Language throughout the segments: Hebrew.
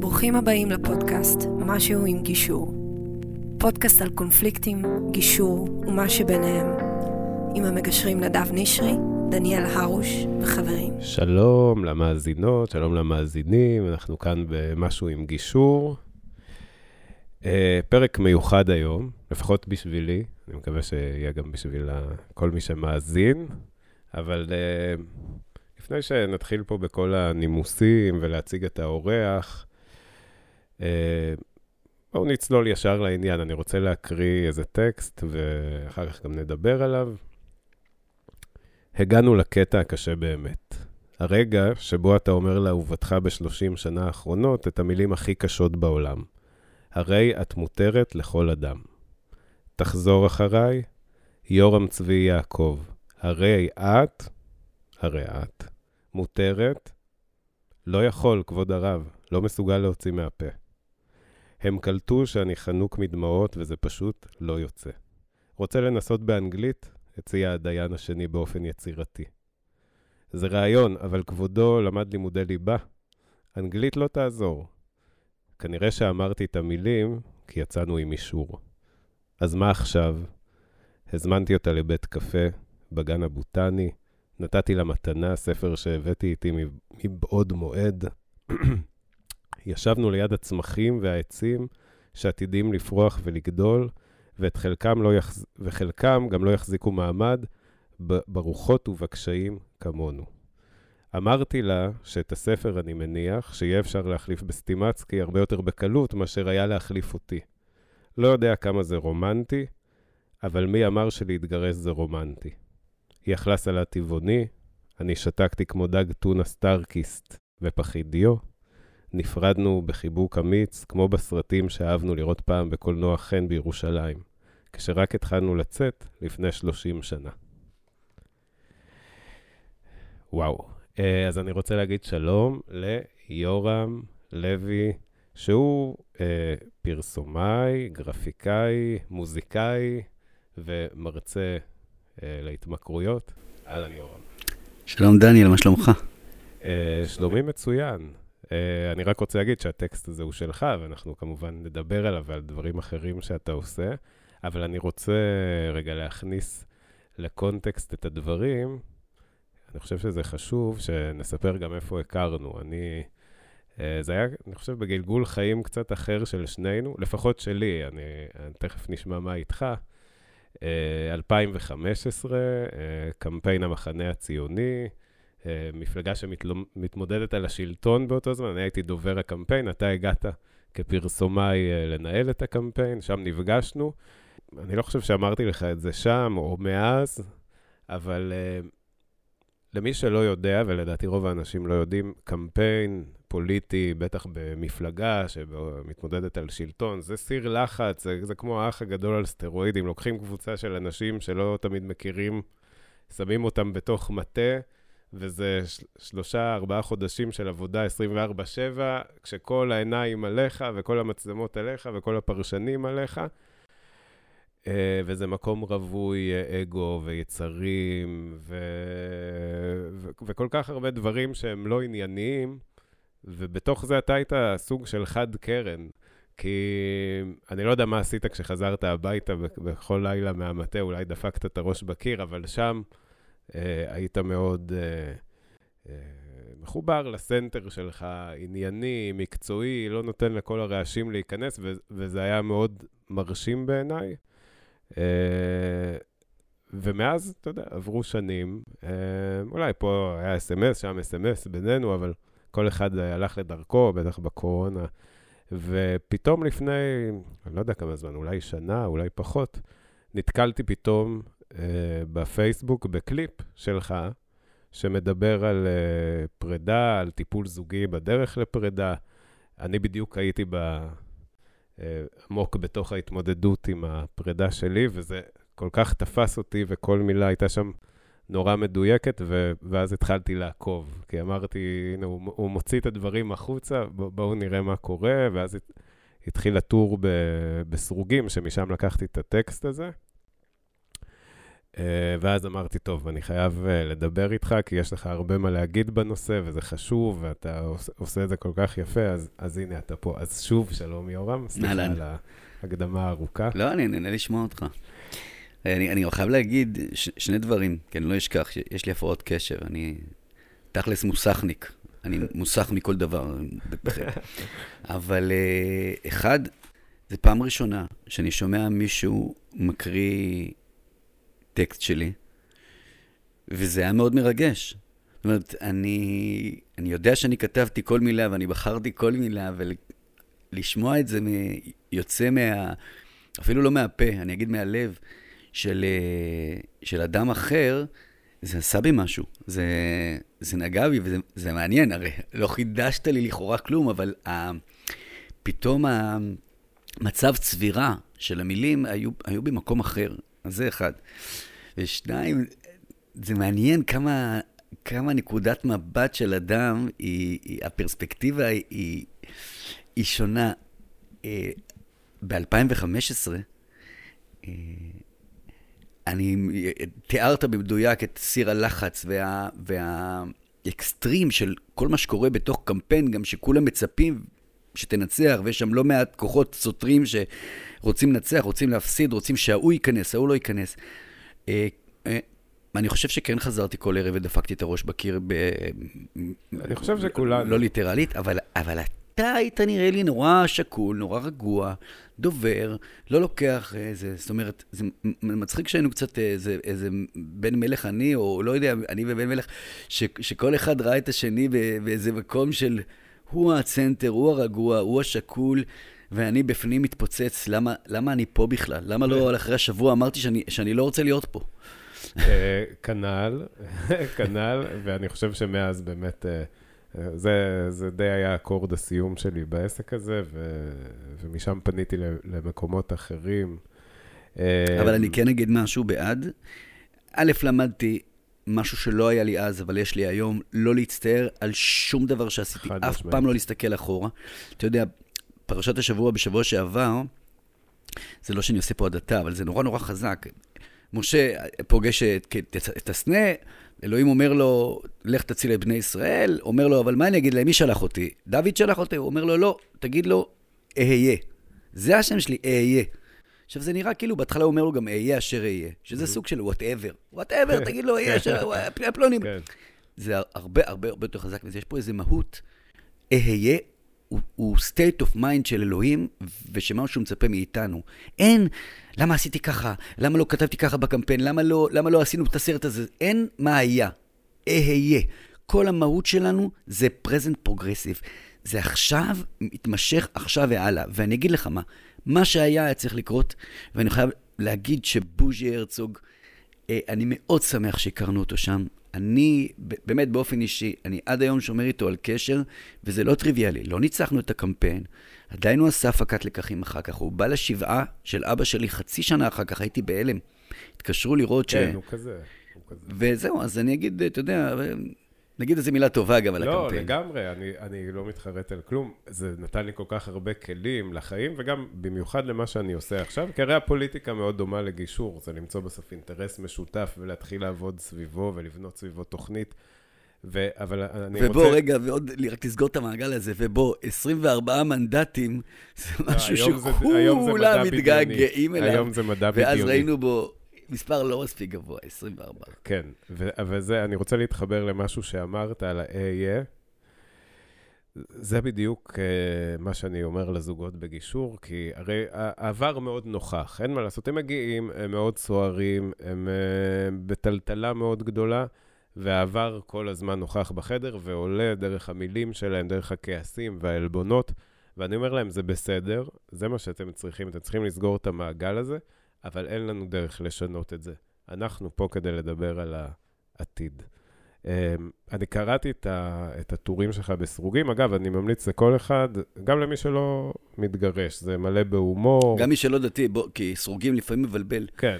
ברוכים הבאים לפודקאסט משהו עם גישור. פודקאסט על קונפליקטים, גישור ומה שביניהם. עם המגשרים נדב נשרי, דניאל הרוש וחברים. שלום למאזינות, שלום למאזינים, אנחנו כאן במשהו עם גישור. Uh, פרק מיוחד היום, לפחות בשבילי, אני מקווה שיהיה גם בשביל כל מי שמאזין, אבל uh, לפני שנתחיל פה בכל הנימוסים ולהציג את האורח, uh, בואו נצלול ישר לעניין. אני רוצה להקריא איזה טקסט, ואחר כך גם נדבר עליו. הגענו לקטע הקשה באמת. הרגע שבו אתה אומר לאהובתך בשלושים שנה האחרונות את המילים הכי קשות בעולם. הרי את מותרת לכל אדם. תחזור אחריי, יורם צבי יעקב. הרי את, הרי את, מותרת, לא יכול, כבוד הרב, לא מסוגל להוציא מהפה. הם קלטו שאני חנוק מדמעות וזה פשוט לא יוצא. רוצה לנסות באנגלית? הציע הדיין השני באופן יצירתי. זה רעיון, אבל כבודו למד לימודי ליבה. אנגלית לא תעזור. כנראה שאמרתי את המילים כי יצאנו עם אישור. אז מה עכשיו? הזמנתי אותה לבית קפה בגן הבוטני, נתתי לה מתנה, ספר שהבאתי איתי מבעוד מועד. ישבנו ליד הצמחים והעצים שעתידים לפרוח ולגדול, ואת חלקם, לא יחז... וחלקם גם לא יחזיקו מעמד ברוחות ובקשיים כמונו. אמרתי לה שאת הספר, אני מניח, שיהיה אפשר להחליף בסטימצקי הרבה יותר בקלות מאשר היה להחליף אותי. לא יודע כמה זה רומנטי, אבל מי אמר שלהתגרש זה רומנטי? היא אכלה סלט טבעוני, אני שתקתי כמו דג טונה סטארקיסט ופחית דיו. נפרדנו בחיבוק אמיץ, כמו בסרטים שאהבנו לראות פעם בקולנוע חן בירושלים, כשרק התחלנו לצאת לפני 30 שנה. וואו. אה, אז אני רוצה להגיד שלום ליורם לוי, שהוא אה, פרסומאי, גרפיקאי, מוזיקאי ומרצה להתמכרויות. אהלן יורם. שלום דניאל, מה שלומך? אה, שלומי מצוין. Uh, אני רק רוצה להגיד שהטקסט הזה הוא שלך, ואנחנו כמובן נדבר עליו ועל דברים אחרים שאתה עושה, אבל אני רוצה רגע להכניס לקונטקסט את הדברים. אני חושב שזה חשוב שנספר גם איפה הכרנו. אני, זה היה, אני חושב, בגלגול חיים קצת אחר של שנינו, לפחות שלי, אני, אני תכף נשמע מה איתך. Uh, 2015, uh, קמפיין המחנה הציוני, אה, מפלגה שמתמודדת על השלטון באותו זמן, אני הייתי דובר הקמפיין, אתה הגעת כפרסומאי אה, לנהל את הקמפיין, שם נפגשנו. אני לא חושב שאמרתי לך את זה שם או מאז, אבל למי שלא יודע, ולדעתי רוב האנשים לא יודעים, קמפיין פוליטי, בטח במפלגה שמתמודדת על שלטון, זה סיר לחץ, זה, זה כמו האח הגדול על סטרואידים, לוקחים קבוצה של אנשים שלא תמיד מכירים, שמים אותם בתוך מטה. וזה שלושה, ארבעה חודשים של עבודה 24-7, כשכל העיניים עליך וכל המצלמות עליך וכל הפרשנים עליך. אה, וזה מקום רווי אה, אגו ויצרים ו... ו... וכל כך הרבה דברים שהם לא ענייניים, ובתוך זה אתה היית סוג של חד קרן. כי אני לא יודע מה עשית כשחזרת הביתה בכל לילה מהמטה, אולי דפקת את הראש בקיר, אבל שם... אה, היית מאוד אה, אה, מחובר לסנטר שלך, ענייני, מקצועי, לא נותן לכל הרעשים להיכנס, וזה היה מאוד מרשים בעיניי. ומאז, אתה יודע, עברו שנים, אולי פה היה אס.אם.אס, שם אס.אם.אס בינינו, אבל כל אחד הלך לדרכו, בטח בקורונה. ופתאום לפני, אני לא יודע כמה זמן, אולי שנה, אולי פחות, נתקלתי פתאום אה, בפייסבוק בקליפ שלך, שמדבר על uh, פרידה, על טיפול זוגי בדרך לפרידה. אני בדיוק הייתי ב... uh, עמוק בתוך ההתמודדות עם הפרידה שלי, וזה כל כך תפס אותי, וכל מילה הייתה שם נורא מדויקת, ו... ואז התחלתי לעקוב. כי אמרתי, הנה, הוא, הוא מוציא את הדברים החוצה, בואו נראה מה קורה, ואז התחיל הטור ב... בסרוגים, שמשם לקחתי את הטקסט הזה. ואז אמרתי, טוב, אני חייב לדבר איתך, כי יש לך הרבה מה להגיד בנושא, וזה חשוב, ואתה עושה את זה כל כך יפה, אז, אז הנה, אתה פה. אז שוב, שלום יורם, סליחה על ההקדמה הארוכה. לא, אני נהנה לשמוע אותך. אני, אני חייב להגיד ש, שני דברים, כי אני לא אשכח, יש לי הפרעות קשר, אני תכלס מוסכניק, אני מוסך מכל דבר, אבל uh, אחד, זה פעם ראשונה שאני שומע מישהו מקריא טקסט שלי, וזה היה מאוד מרגש. זאת אומרת, אני, אני יודע שאני כתבתי כל מילה ואני בחרתי כל מילה, ולשמוע את זה מ, יוצא מה... אפילו לא מהפה, אני אגיד מהלב, של, אה, של אדם אחר, זה עשה בי משהו. זה, זה נגע בי וזה מעניין, הרי לא חידשת לי לכאורה כלום, אבל ה, פתאום המצב צבירה של המילים היו, היו במקום אחר. אז זה אחד. ושניים, זה מעניין כמה, כמה נקודת מבט של אדם, היא, היא, הפרספקטיבה היא, היא שונה. אה, ב-2015, אני, תיארת במדויק את סיר הלחץ וה, והאקסטרים של כל מה שקורה בתוך קמפיין, גם שכולם מצפים שתנצח, ויש שם לא מעט כוחות סותרים שרוצים לנצח, רוצים להפסיד, רוצים שההוא ייכנס, ההוא לא ייכנס. אה, אה, אני חושב שכן חזרתי כל ערב ודפקתי את הראש בקיר ב... אני חושב שכולנו. לא ליטרלית, אבל, אבל אתה היית נראה לי נורא שקול, נורא רגוע, דובר, לא לוקח איזה, זאת אומרת, זה מצחיק שהיינו קצת איזה, איזה בן מלך אני, או לא יודע, אני ובן מלך, ש, שכל אחד ראה את השני באיזה מקום של הוא הצנטר, הוא הרגוע, הוא השקול. ואני בפנים מתפוצץ, למה, למה אני פה בכלל? למה לא אחרי השבוע אמרתי שאני, שאני לא רוצה להיות פה? אה, כנ"ל, כנ"ל, ואני חושב שמאז באמת... אה, זה, זה די היה אקורד הסיום שלי בעסק הזה, ו, ומשם פניתי למקומות אחרים. אבל אני כן אגיד משהו בעד. א', למדתי משהו שלא היה לי אז, אבל יש לי היום, לא להצטער על שום דבר שעשיתי. אף משמעית. פעם לא להסתכל אחורה. אתה יודע, פרשת השבוע בשבוע שעבר, זה לא שאני עושה פה הדתה, אבל זה נורא נורא חזק. משה פוגש את, את, את הסנה, אלוהים אומר לו, לך תציל את בני ישראל, אומר לו, אבל מה אני אגיד להם, מי שלח אותי? דוד שלח אותי? הוא אומר לו, לא, תגיד לו, אהיה. זה השם שלי, אהיה. עכשיו, זה נראה כאילו, בהתחלה הוא אומר לו גם, אהיה אשר אהיה, שזה mm-hmm. סוג של whatever. Whatever, תגיד לו, אהיה אשר, פלונים. כן. זה הרבה הרבה הרבה יותר חזק מזה. יש פה איזו מהות, אהיה הוא, הוא state of mind של אלוהים, ושמה שהוא מצפה מאיתנו. אין, למה עשיתי ככה? למה לא כתבתי ככה בקמפיין? למה לא, למה לא עשינו את הסרט הזה? אין מה היה. אהיה. כל המהות שלנו זה present progressive. זה עכשיו, מתמשך עכשיו והלאה. ואני אגיד לך מה, מה שהיה היה צריך לקרות, ואני חייב להגיד שבוז'י הרצוג, אה, אני מאוד שמח שהכרנו אותו שם. אני, באמת באופן אישי, אני עד היום שומר איתו על קשר, וזה לא טריוויאלי. לא ניצחנו את הקמפיין, עדיין הוא עשה הפקת לקחים אחר כך. הוא בא לשבעה של אבא שלי חצי שנה אחר כך, הייתי בהלם. התקשרו לראות כן, ש... כן, הוא כזה. וזהו, אז אני אגיד, אתה יודע, נגיד איזה מילה טובה גם על לא, הקמפיין. לא, לגמרי, אני, אני לא מתחרט על כלום. זה נתן לי כל כך הרבה כלים לחיים, וגם במיוחד למה שאני עושה עכשיו, כי הרי הפוליטיקה מאוד דומה לגישור, זה למצוא בסוף אינטרס משותף ולהתחיל לעבוד סביבו ולבנות סביבו תוכנית. ו... אבל אני ובוא, רוצה... ובוא, רגע, ועוד, רק תסגור את המעגל הזה, ובוא, 24 מנדטים, זה משהו שכולם מתגעגעים אליו. היום זה מדע בדיוני. ואז ראינו בו מספר לא מספיק גבוה, 24. כן, וזה, אני רוצה להתחבר למשהו שאמרת על ה-אהיה. זה בדיוק uh, מה שאני אומר לזוגות בגישור, כי הרי העבר מאוד נוכח, אין מה לעשות, הם מגיעים, הם מאוד סוערים, הם uh, בטלטלה מאוד גדולה, והעבר כל הזמן נוכח בחדר ועולה דרך המילים שלהם, דרך הכעסים והעלבונות, ואני אומר להם, זה בסדר, זה מה שאתם צריכים, אתם צריכים לסגור את המעגל הזה. אבל אין לנו דרך לשנות את זה. אנחנו פה כדי לדבר על העתיד. אמ, אני קראתי את, ה, את הטורים שלך בסרוגים. אגב, אני ממליץ לכל אחד, גם למי שלא מתגרש, זה מלא בהומור. גם מי שלא דתי, בוא, כי סרוגים לפעמים מבלבל. כן.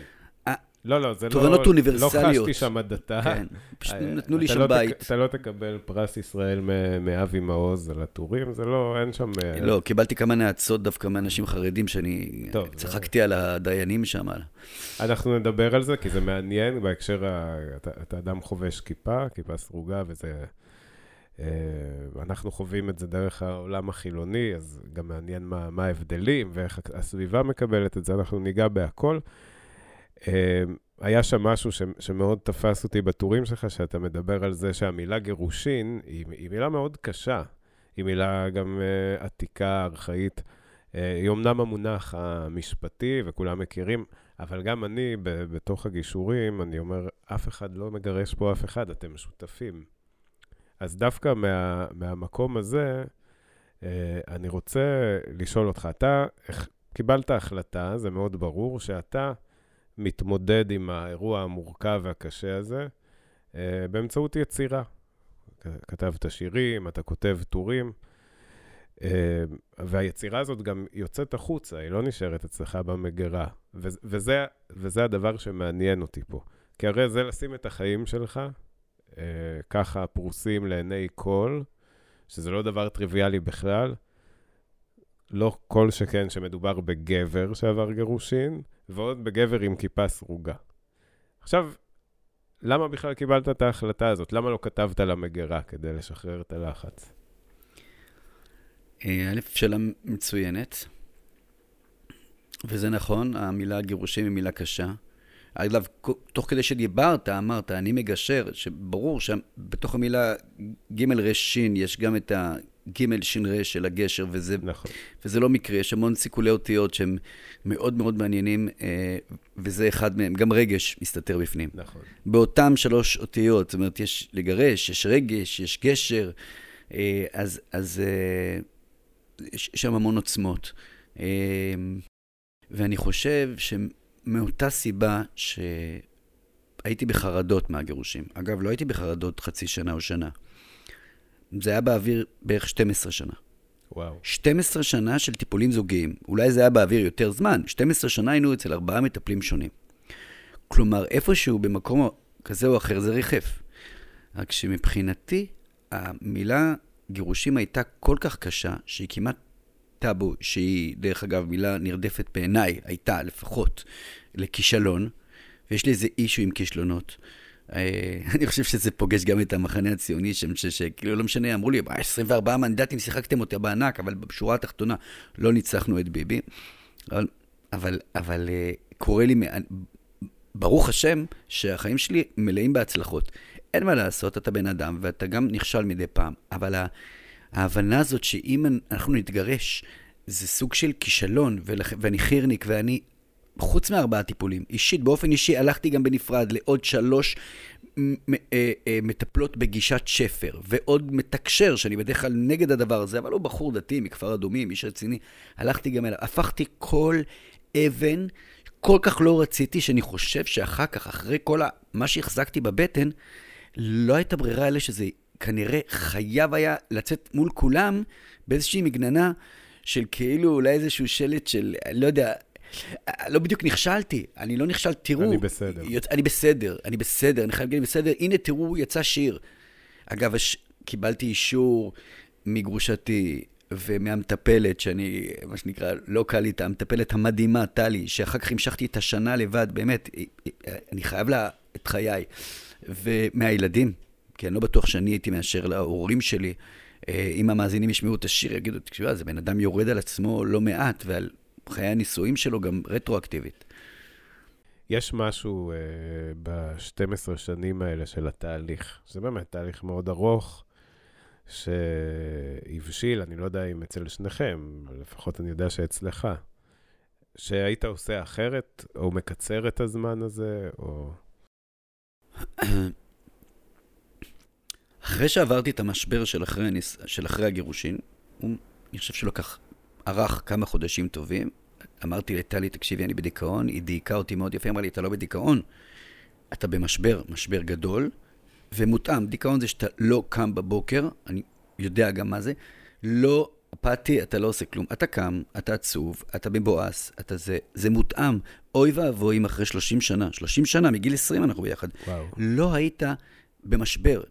לא, לא, זה תובנות לא... אוניברסליות. לא חשתי שם הדתה. כן, פשוט אה, נתנו לי שם לא בית. אתה לא תקבל פרס ישראל מאבי מעוז על הטורים, זה לא, אין שם... אה, לא, קיבלתי כמה נאצות דווקא מאנשים חרדים, שאני טוב, צחקתי על הדיינים שם. אנחנו נדבר על זה, כי זה מעניין בהקשר, ה... אתה, אתה אדם חובש כיפה, כיפה סרוגה, וזה... אה, אנחנו חווים את זה דרך העולם החילוני, אז גם מעניין מה, מה ההבדלים ואיך הסביבה מקבלת את זה, אנחנו ניגע בהכל. אה, היה שם משהו ש, שמאוד תפס אותי בטורים שלך, שאתה מדבר על זה שהמילה גירושין היא, היא מילה מאוד קשה. היא מילה גם uh, עתיקה, ארכאית. Uh, היא אמנם המונח המשפטי, וכולם מכירים, אבל גם אני, ב- בתוך הגישורים, אני אומר, אף אחד לא מגרש פה אף אחד, אתם שותפים. אז דווקא מה, מהמקום הזה, uh, אני רוצה לשאול אותך, אתה קיבלת החלטה, זה מאוד ברור, שאתה מתמודד עם האירוע המורכב והקשה הזה uh, באמצעות יצירה. כתבת שירים, אתה כותב טורים, uh, והיצירה הזאת גם יוצאת החוצה, היא לא נשארת אצלך במגירה. וזה, וזה הדבר שמעניין אותי פה. כי הרי זה לשים את החיים שלך uh, ככה פרוסים לעיני כל, שזה לא דבר טריוויאלי בכלל. לא כל שכן שמדובר בגבר שעבר גירושין, ועוד בגבר עם כיפה סרוגה. עכשיו, למה בכלל קיבלת את ההחלטה הזאת? למה לא כתבת למגירה כדי לשחרר את הלחץ? א', שאלה מצוינת, וזה נכון, המילה גירושים היא מילה קשה. אגב, תוך כדי שדיברת, אמרת, אני מגשר, שברור שבתוך המילה ג' ר' ש' יש גם את הג' ש' ר' של הגשר, וזה, נכון. וזה לא מקרה, יש המון סיכולי אותיות שהם מאוד מאוד מעניינים, וזה אחד מהם, גם רגש מסתתר בפנים. נכון. באותם שלוש אותיות, זאת אומרת, יש לגרש, יש רגש, יש גשר, אז, אז יש שם המון עוצמות. ואני חושב ש... מאותה סיבה שהייתי בחרדות מהגירושים. אגב, לא הייתי בחרדות חצי שנה או שנה. זה היה באוויר בערך 12 שנה. וואו. 12 שנה של טיפולים זוגיים. אולי זה היה באוויר יותר זמן. 12 שנה היינו אצל ארבעה מטפלים שונים. כלומר, איפשהו במקום כזה או אחר זה ריחף. רק שמבחינתי, המילה גירושים הייתה כל כך קשה, שהיא כמעט טאבו, שהיא, דרך אגב, מילה נרדפת בעיניי, הייתה לפחות לכישלון, ויש לי איזה אישו עם כישלונות. אני חושב שזה פוגש גם את המחנה הציוני, שכאילו לא משנה, אמרו לי, 24 מנדטים שיחקתם אותי בענק, אבל בשורה התחתונה לא ניצחנו את ביבי. אבל, אבל, אבל קורה לי, ברוך השם, שהחיים שלי מלאים בהצלחות. אין מה לעשות, אתה בן אדם, ואתה גם נכשל מדי פעם, אבל ההבנה הזאת שאם אנחנו נתגרש, זה סוג של כישלון, ואני חירניק, ואני, חוץ מארבעה טיפולים, אישית, באופן אישי, הלכתי גם בנפרד לעוד שלוש מטפלות בגישת שפר, ועוד מתקשר, שאני בדרך כלל נגד הדבר הזה, אבל הוא בחור דתי מכפר אדומים, איש רציני, הלכתי גם אליו, הפכתי כל אבן, כל כך לא רציתי, שאני חושב שאחר כך, אחרי כל מה שהחזקתי בבטן, לא הייתה ברירה אלא שזה כנראה חייב היה לצאת מול כולם באיזושהי מגננה של כאילו אולי איזשהו שלט של, לא יודע, לא בדיוק נכשלתי, אני לא נכשל, תראו. אני בסדר. אני בסדר, אני בסדר, אני חייב להגיד בסדר. הנה, תראו, יצא שיר. אגב, קיבלתי אישור מגרושתי ומהמטפלת, שאני, מה שנקרא, לא קל לי, המטפלת המדהימה, טלי, שאחר כך המשכתי את השנה לבד, באמת, אני חייב לה את חיי. ומהילדים, כי אני לא בטוח שאני הייתי מאשר להורים שלי. אם המאזינים ישמעו את השיר, יגידו, תקשיבה, זה בן אדם יורד על עצמו לא מעט, ועל חיי הנישואים שלו גם רטרואקטיבית. יש משהו אה, ב-12 שנים האלה של התהליך, זה באמת תהליך מאוד ארוך, שהבשיל, אני לא יודע אם אצל שניכם, לפחות אני יודע שאצלך, שהיית עושה אחרת, או מקצר את הזמן הזה, או... אחרי שעברתי את המשבר של אחרי, הניס... של אחרי הגירושין, הוא, אני חושב שלקח, ארך כמה חודשים טובים. אמרתי לטלי, תקשיבי, אני בדיכאון, היא דייקה אותי מאוד יפה, אמרה לי, אתה לא בדיכאון, אתה במשבר, משבר גדול, ומותאם. דיכאון זה שאתה לא קם בבוקר, אני יודע גם מה זה, לא אפאתי, אתה לא עושה כלום. אתה קם, אתה עצוב, אתה מבואס, אתה זה, זה מותאם. אוי ואבוי אם אחרי 30 שנה, 30 שנה, מגיל 20 אנחנו ביחד, וואו. לא היית במשבר.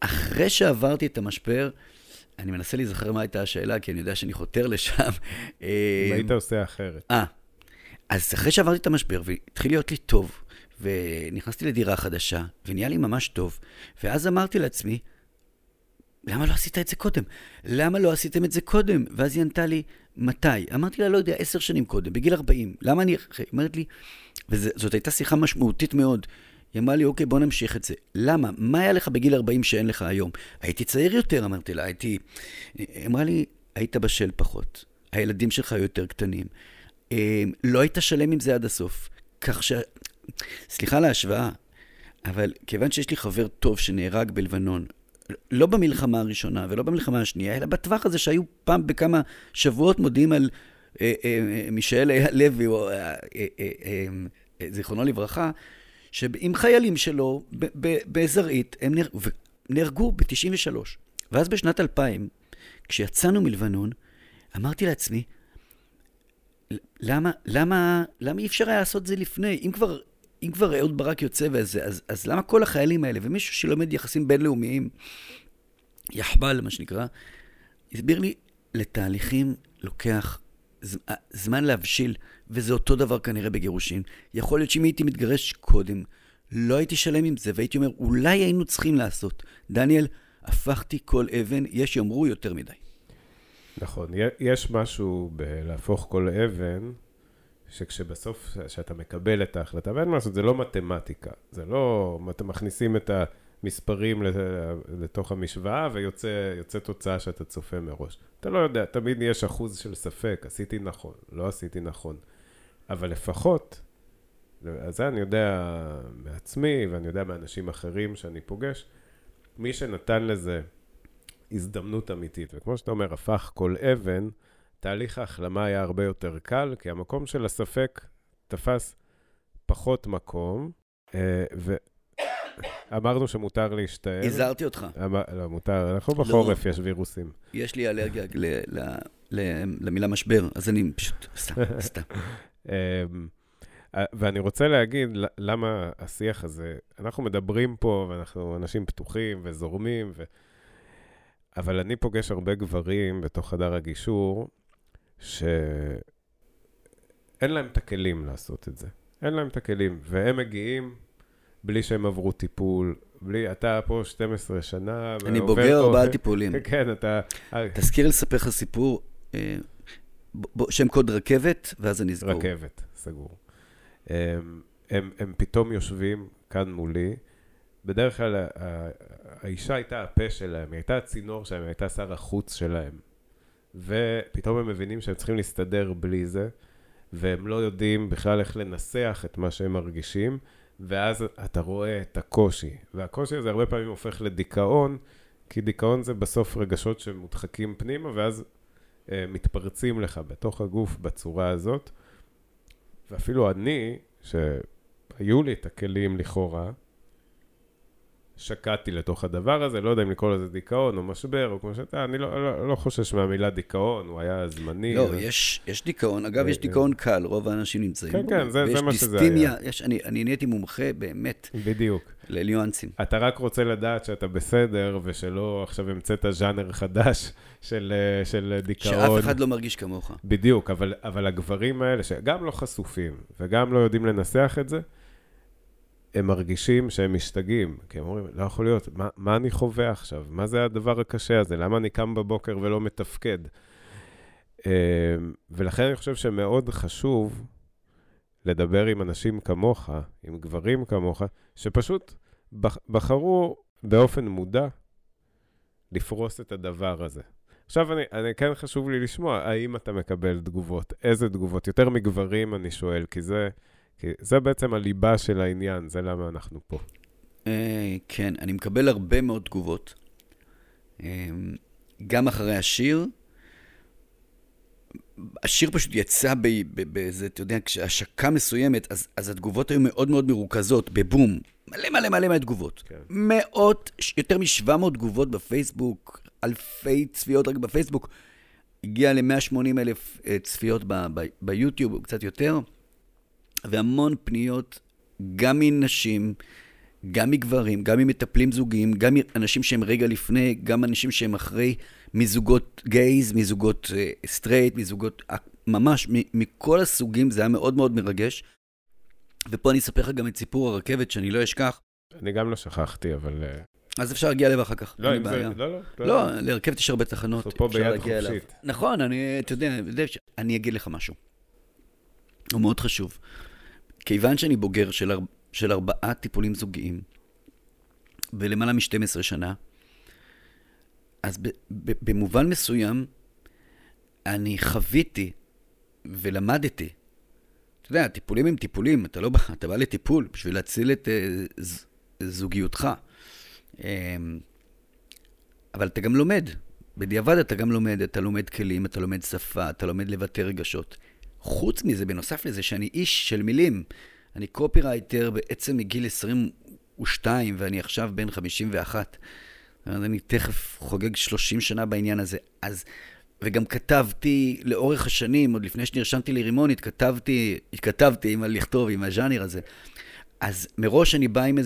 אחרי שעברתי את המשבר, אני מנסה להיזכר מה הייתה השאלה, כי אני יודע שאני חותר לשם. אם היית עושה אחרת. אה, אז אחרי שעברתי את המשבר והתחיל להיות לי טוב, ונכנסתי לדירה חדשה, ונהיה לי ממש טוב, ואז אמרתי לעצמי, למה לא עשית את זה קודם? למה לא עשיתם את זה קודם? ואז היא ענתה לי, מתי? אמרתי לה, לא יודע, עשר שנים קודם, בגיל 40. למה אני... היא אומרת לי, וזאת הייתה שיחה משמעותית מאוד. היא אמרה לי, אוקיי, בוא נמשיך את זה. למה? מה היה לך בגיל 40 שאין לך היום? הייתי צעיר יותר, אמרתי לה, הייתי... היא אמרה לי, היית בשל פחות. הילדים שלך יותר קטנים. אמ, לא היית שלם עם זה עד הסוף. כך ש... סליחה על ההשוואה, אבל כיוון שיש לי חבר טוב שנהרג בלבנון, לא במלחמה הראשונה ולא במלחמה השנייה, אלא בטווח הזה שהיו פעם בכמה שבועות מודיעים על אה, אה, מישאל לוי, אה, אה, אה, אה, אה, זיכרונו לברכה, שעם חיילים שלו בזרעית, הם נהרגו, נהרגו ב-93. ואז בשנת 2000, כשיצאנו מלבנון, אמרתי לעצמי, למה, למה, למה אי אפשר היה לעשות את זה לפני? אם כבר, אם כבר אהוד ברק יוצא וזה, אז, אז למה כל החיילים האלה, ומישהו שלומד יחסים בינלאומיים, יחבל, מה שנקרא, הסביר לי, לתהליכים לוקח זמן להבשיל, וזה אותו דבר כנראה בגירושין. יכול להיות שאם הייתי מתגרש קודם, לא הייתי שלם עם זה, והייתי אומר, אולי היינו צריכים לעשות. דניאל, הפכתי כל אבן, יש יאמרו יותר מדי. נכון, יש משהו בלהפוך כל אבן, שכשבסוף, כשאתה מקבל את ההחלטה, ואין מה לעשות, זה לא מתמטיקה, זה לא, אתם מכניסים את המספרים לתוך המשוואה ויוצא תוצאה שאתה צופה מראש. אתה לא יודע, תמיד יש אחוז של ספק, עשיתי נכון, לא עשיתי נכון, אבל לפחות, אז זה אני יודע מעצמי, ואני יודע מאנשים אחרים שאני פוגש, מי שנתן לזה הזדמנות אמיתית. וכמו שאתה אומר, הפך כל אבן, תהליך ההחלמה היה הרבה יותר קל, כי המקום של הספק תפס פחות מקום, אה, ואמרנו שמותר להשתעל. הזהרתי אותך. אמר, לא, מותר, אנחנו לא. בחורף, לא, יש וירוסים. יש לי אלרגיה ל, ל, למילה משבר, אז אני פשוט, סתם, סתם. אמ, ואני רוצה להגיד למה השיח הזה, אנחנו מדברים פה, ואנחנו אנשים פתוחים וזורמים, ו... אבל אני פוגש הרבה גברים בתוך חדר הגישור, שאין להם את הכלים לעשות את זה. אין להם את הכלים, והם מגיעים בלי שהם עברו טיפול, בלי, אתה פה 12 שנה. אני בוגר ארבעה טיפולים. כן, אתה... תזכיר לספר לך סיפור, אה, שם קוד רכבת, ואז אני אסגור. רכבת, סגור. הם, הם, הם פתאום יושבים כאן מולי, בדרך כלל האישה הייתה הפה שלהם, היא הייתה הצינור שלהם, היא הייתה שר החוץ שלהם. ופתאום הם מבינים שהם צריכים להסתדר בלי זה, והם לא יודעים בכלל איך לנסח את מה שהם מרגישים, ואז אתה רואה את הקושי. והקושי הזה הרבה פעמים הופך לדיכאון, כי דיכאון זה בסוף רגשות שמודחקים פנימה, ואז מתפרצים לך בתוך הגוף בצורה הזאת. ואפילו אני, שהיו לי את הכלים לכאורה, שקעתי לתוך הדבר הזה, לא יודע אם לקרוא לזה דיכאון או משבר, או כמו שאתה, אני לא, לא, לא חושש מהמילה דיכאון, הוא היה זמני. לא, יש, יש דיכאון, אגב, יש דיכאון קל, רוב האנשים נמצאים כן, בו. כן, כן, זה, זה מה שזה היה. יש, אני, אני נהייתי מומחה באמת. בדיוק. לניואנסים. אתה רק רוצה לדעת שאתה בסדר, ושלא עכשיו המצאת ז'אנר חדש של, של דיכאון. שאף אחד לא מרגיש כמוך. בדיוק, אבל, אבל הגברים האלה, שגם לא חשופים, וגם לא יודעים לנסח את זה, הם מרגישים שהם משתגעים, כי הם אומרים, לא יכול להיות, מה, מה אני חווה עכשיו? מה זה הדבר הקשה הזה? למה אני קם בבוקר ולא מתפקד? אמ, ולכן אני חושב שמאוד חשוב לדבר עם אנשים כמוך, עם גברים כמוך, שפשוט בחרו באופן מודע לפרוס את הדבר הזה. עכשיו, אני, אני כן חשוב לי לשמוע, האם אתה מקבל תגובות? איזה תגובות? יותר מגברים, אני שואל, כי זה... כי זה בעצם הליבה של העניין, זה למה אנחנו פה. אה, כן, אני מקבל הרבה מאוד תגובות. אה, גם אחרי השיר, השיר פשוט יצא באיזה, אתה יודע, כשהשקה מסוימת, אז, אז התגובות היו מאוד מאוד מרוכזות, בבום. מלא מלא מלא מלא תגובות. כן. מאות, יותר מ-700 תגובות בפייסבוק, אלפי צפיות רק בפייסבוק. הגיע ל-180 אלף אה, צפיות ביוטיוב, קצת יותר, והמון פניות, גם מנשים, גם מגברים, גם ממטפלים זוגיים, גם אנשים שהם רגע לפני, גם אנשים שהם אחרי, מזוגות גייז, מזוגות straight, מזוגות, ממש, מכל הסוגים, זה היה מאוד מאוד מרגש. ופה אני אספר לך גם את סיפור הרכבת, שאני לא אשכח. אני גם לא שכחתי, אבל... אז אפשר להגיע אליו אחר כך. לא, אם זה... לא, לא. לא, לא, לרכבת יש הרבה תחנות. אנחנו פה ביד חופשית. נכון, אני, אתה יודע, אני אגיד לך משהו. הוא מאוד חשוב. כיוון שאני בוגר של, אר... של ארבעה טיפולים זוגיים, ולמעלה מ-12 שנה, אז ב... ב... במובן מסוים, אני חוויתי ולמדתי. אתה יודע, טיפולים הם טיפולים, אתה לא בא, אתה בא לטיפול בשביל להציל את uh, ז... זוגיותך. אמ, אבל אתה גם לומד. בדיעבד אתה גם לומד, אתה לומד כלים, אתה לומד שפה, אתה לומד לבטא רגשות. חוץ מזה, בנוסף לזה, שאני איש של מילים, אני קופירייטר בעצם מגיל 22, ואני עכשיו בן 51. אני תכף חוגג 30 שנה בעניין הזה. אז, וגם כתבתי לאורך השנים, עוד לפני שנרשמתי לרימונית, כתבתי, התכתבתי עם הלכתוב, עם הז'אנר הזה. אז מראש אני בא עם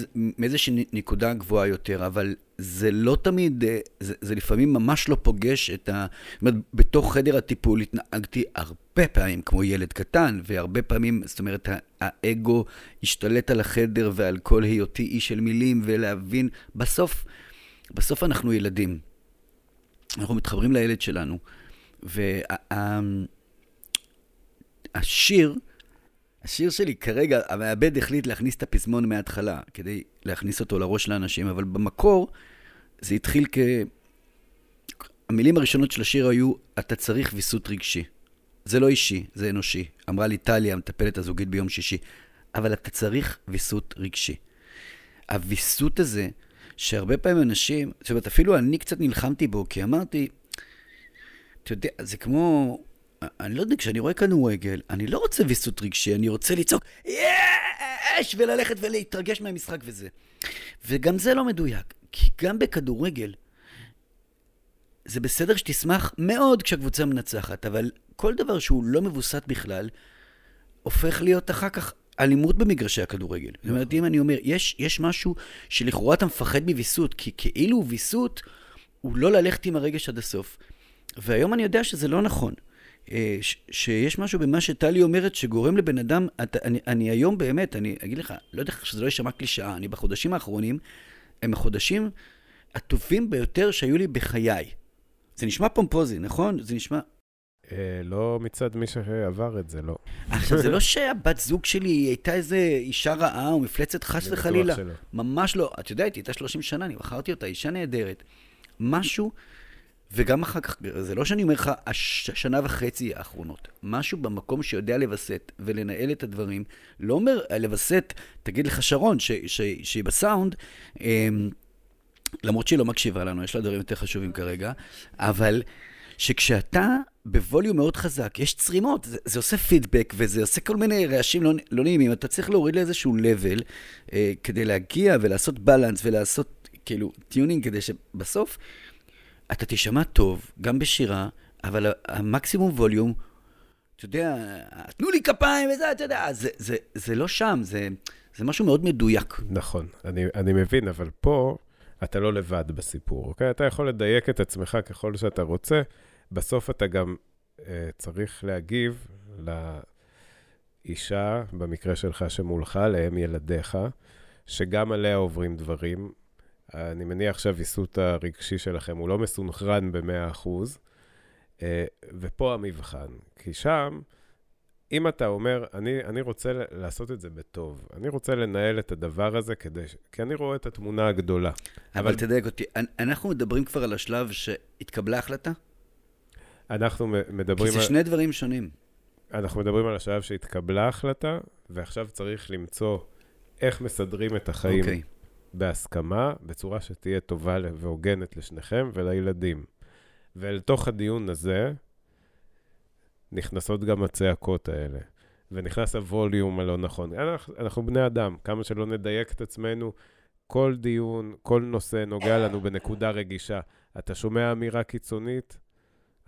איזושהי נקודה גבוהה יותר, אבל זה לא תמיד, אה, זה, זה לפעמים ממש לא פוגש את ה... זאת אומרת, בתוך חדר הטיפול התנהגתי הרבה פעמים כמו ילד קטן, והרבה פעמים, זאת אומרת, האגו השתלט על החדר ועל כל היותי איש של מילים, ולהבין, בסוף, בסוף אנחנו ילדים. אנחנו מתחברים לילד שלנו. והשיר, וה, השיר שלי כרגע, המעבד החליט להכניס את הפזמון מההתחלה, כדי להכניס אותו לראש לאנשים, אבל במקור זה התחיל כ... המילים הראשונות של השיר היו, אתה צריך ויסות רגשי. זה לא אישי, זה אנושי. אמרה לי טליה, המטפלת הזוגית ביום שישי, אבל אתה צריך ויסות רגשי. הוויסות הזה, שהרבה פעמים אנשים, זאת אומרת, אפילו אני קצת נלחמתי בו, כי אמרתי, אתה יודע, זה כמו אני לא יודע, כשאני רואה כדורגל, אני לא רוצה ויסות רגשי, אני רוצה לצעוק, יש! וללכת ולהתרגש מהמשחק וזה. וגם זה לא מדויק, כי גם בכדורגל, זה בסדר שתשמח מאוד כשהקבוצה מנצחת, אבל כל דבר שהוא לא מבוסת בכלל, הופך להיות אחר כך אלימות במגרשי הכדורגל. זאת אומרת, אם אני אומר, יש, יש משהו שלכאורה אתה מפחד מוויסות, כי כאילו ויסות הוא לא ללכת עם הרגש עד הסוף. והיום אני יודע שזה לא נכון. אה, שיש משהו במה שטלי אומרת שגורם לבן אדם, אתה, אני, אני היום באמת, אני אגיד לך, לא יודע שזה לא יישמע קלישאה, אני בחודשים האחרונים, הם החודשים הטובים ביותר שהיו לי בחיי. זה נשמע פומפוזי, נכון? זה נשמע... אה, לא מצד מי שעבר את זה, לא. עכשיו, זה לא שהבת זוג שלי הייתה איזה אישה רעה או מפלצת חס וחלילה. ממש לא. את יודעת, היא הייתה 30 שנה, אני בחרתי אותה, אישה נהדרת. משהו וגם אחר כך, זה לא שאני אומר לך, השנה וחצי האחרונות, משהו במקום שיודע לווסת ולנהל את הדברים, לא אומר לווסת, תגיד לך שרון, שהיא בסאונד, אמ, למרות שהיא לא מקשיבה לנו, יש לה דברים יותר חשובים כרגע, אבל שכשאתה בווליום מאוד חזק, יש צרימות, זה, זה עושה פידבק וזה עושה כל מיני רעשים לא, לא נעימים, אתה צריך להוריד לאיזשהו level אה, כדי להגיע ולעשות balance ולעשות כאילו tuning כדי שבסוף... אתה תשמע טוב, גם בשירה, אבל המקסימום ווליום, אתה יודע, תנו לי כפיים וזה, אתה יודע, זה, זה, זה לא שם, זה, זה משהו מאוד מדויק. נכון, אני, אני מבין, אבל פה אתה לא לבד בסיפור, אוקיי? אתה יכול לדייק את עצמך ככל שאתה רוצה, בסוף אתה גם אה, צריך להגיב לאישה, במקרה שלך שמולך, לאם ילדיך, שגם עליה עוברים דברים. אני מניח שהוויסות הרגשי שלכם הוא לא מסונכרן ב-100%, אה, ופה המבחן. כי שם, אם אתה אומר, אני, אני רוצה לעשות את זה בטוב, אני רוצה לנהל את הדבר הזה כדי, כי אני רואה את התמונה הגדולה. אבל, אבל תדייק אותי, אנחנו מדברים כבר על השלב שהתקבלה החלטה? אנחנו מדברים... כי זה על... שני דברים שונים. אנחנו מדברים על השלב שהתקבלה החלטה, ועכשיו צריך למצוא איך מסדרים את החיים. Okay. בהסכמה, בצורה שתהיה טובה והוגנת לשניכם ולילדים. ואל תוך הדיון הזה נכנסות גם הצעקות האלה, ונכנס הווליום הלא נכון. אנחנו, אנחנו בני אדם, כמה שלא נדייק את עצמנו, כל דיון, כל נושא נוגע לנו בנקודה רגישה. אתה שומע אמירה קיצונית,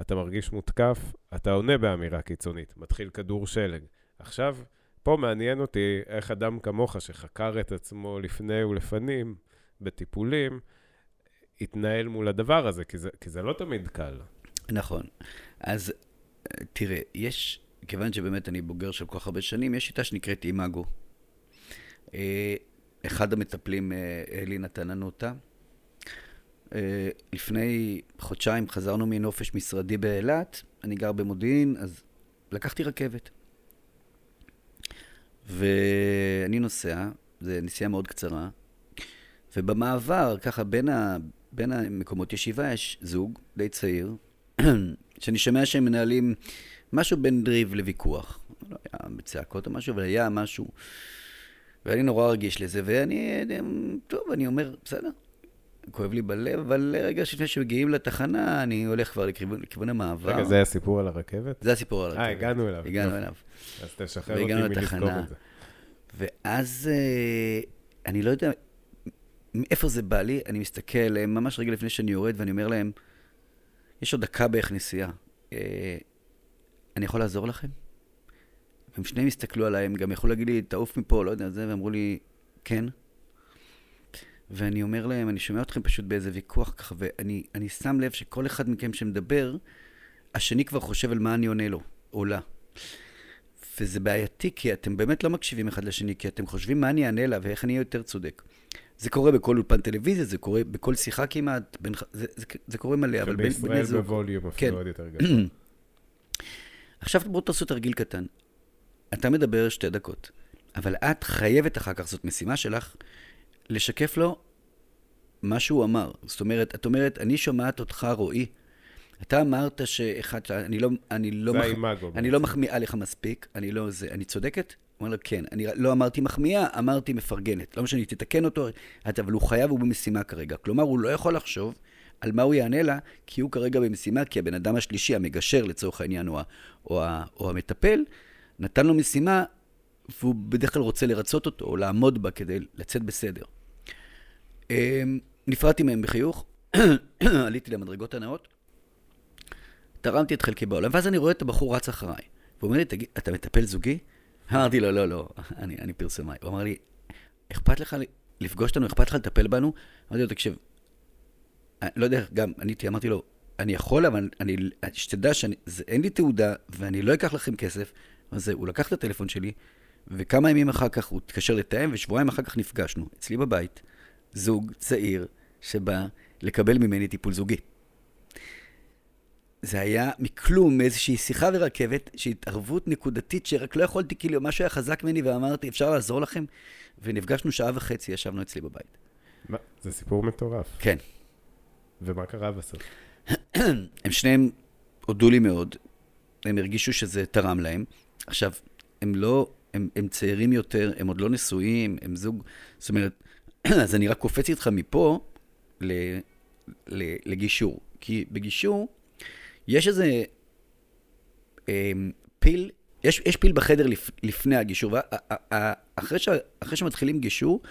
אתה מרגיש מותקף, אתה עונה באמירה קיצונית, מתחיל כדור שלג. עכשיו, פה מעניין אותי איך אדם כמוך, שחקר את עצמו לפני ולפנים, בטיפולים, התנהל מול הדבר הזה, כי זה, כי זה לא תמיד קל. נכון. אז תראה, יש, כיוון שבאמת אני בוגר של כל כך הרבה שנים, יש שיטה שנקראת אימאגו. אה, אחד המטפלים, אה, אלי נתן לנו אותה. אה, לפני חודשיים חזרנו מנופש משרדי באילת, אני גר במודיעין, אז לקחתי רכבת. ואני נוסע, זו נסיעה מאוד קצרה, ובמעבר, ככה בין, ה, בין המקומות ישיבה, יש זוג די צעיר, שאני שומע שהם מנהלים משהו בין דריב לוויכוח. לא היה בצעקות או משהו, אבל היה משהו. ואני נורא רגיש לזה, ואני, טוב, אני אומר, בסדר, כואב לי בלב, אבל רגע לפני שמגיעים לתחנה, אני הולך כבר לכיוון, לכיוון המעבר. רגע, זה הסיפור על הרכבת? זה הסיפור על אה, הרכבת. אה, הגענו אליו. הגענו אליו. אז תשחרר אותי מלזכור את זה. ואז אה, אני לא יודע מאיפה זה בא לי, אני מסתכל עליהם ממש רגע לפני שאני יורד, ואני אומר להם, יש עוד דקה בערך נסיעה. אה, אני יכול לעזור לכם? הם שניהם הסתכלו עליי, הם גם יכלו להגיד לי, תעוף מפה, לא יודע, זה, ואמרו לי, כן. ואני אומר להם, אני שומע אתכם פשוט באיזה ויכוח ככה, ואני שם לב שכל אחד מכם שמדבר, השני כבר חושב על מה אני עונה לו, או לה. וזה בעייתי, כי אתם באמת לא מקשיבים אחד לשני, כי אתם חושבים מה אני אענה לה ואיך אני אהיה יותר צודק. זה קורה בכל אולפן טלוויזיה, זה קורה בכל שיחה כמעט, בין, זה, זה, זה קורה מלא, אבל בין בני זוג... ובישראל בווליום אפילו כן. עוד יותר גדול. עכשיו בואו תעשו תרגיל קטן. אתה מדבר שתי דקות, אבל את חייבת אחר כך, זאת משימה שלך, לשקף לו מה שהוא אמר. זאת אומרת, את אומרת, אני שומעת אותך, רועי. אתה אמרת שאחד, אני לא, אני לא, מח... אני לא מחמיאה לך מספיק, אני לא זה, אני צודקת? הוא אומר לו, כן. אני לא אמרתי מחמיאה, אמרתי מפרגנת. לא משנה, תתקן אותו, אבל הוא חייב, הוא במשימה כרגע. כלומר, הוא לא יכול לחשוב על מה הוא יענה לה, כי הוא כרגע במשימה, כי הבן אדם השלישי, המגשר לצורך העניין, או, או, או המטפל, נתן לו משימה, והוא בדרך כלל רוצה לרצות אותו, או לעמוד בה כדי לצאת בסדר. אמ, נפרדתי מהם בחיוך, עליתי למדרגות הנאות, תרמתי את חלקי בעולם, ואז אני רואה את הבחור רץ אחריי. והוא אומר לי, תגיד, אתה מטפל זוגי? אמרתי לו, לא, לא, אני, אני פרסמאי. הוא אמר לי, אכפת לך לפגוש אותנו, אכפת לך לטפל בנו? אמרתי לו, תקשיב, אני לא יודע, גם עניתי, אמרתי לו, אני יכול, אבל אני, שתדע שאין לי תעודה ואני לא אקח לכם כסף. אז הוא לקח את הטלפון שלי, וכמה ימים אחר כך הוא התקשר לתאם, ושבועיים אחר כך נפגשנו, אצלי בבית, זוג צעיר שבא לקבל ממני טיפול זוגי. זה היה מכלום, מאיזושהי שיחה ורכבת, שהתערבות נקודתית, שרק לא יכולתי, כאילו, משהו היה חזק ממני, ואמרתי, אפשר לעזור לכם? ונפגשנו שעה וחצי, ישבנו אצלי בבית. מה? זה סיפור מטורף. כן. ומה קרה בסוף? הם שניהם הודו לי מאוד, הם הרגישו שזה תרם להם. עכשיו, הם לא, הם, הם צעירים יותר, הם עוד לא נשואים, הם זוג, זאת אומרת, אז אני רק קופץ איתך מפה ל, ל, לגישור. כי בגישור, יש איזה אה, פיל, יש, יש פיל בחדר לפ, לפני הגישור, ואחרי ש, שמתחילים גישור,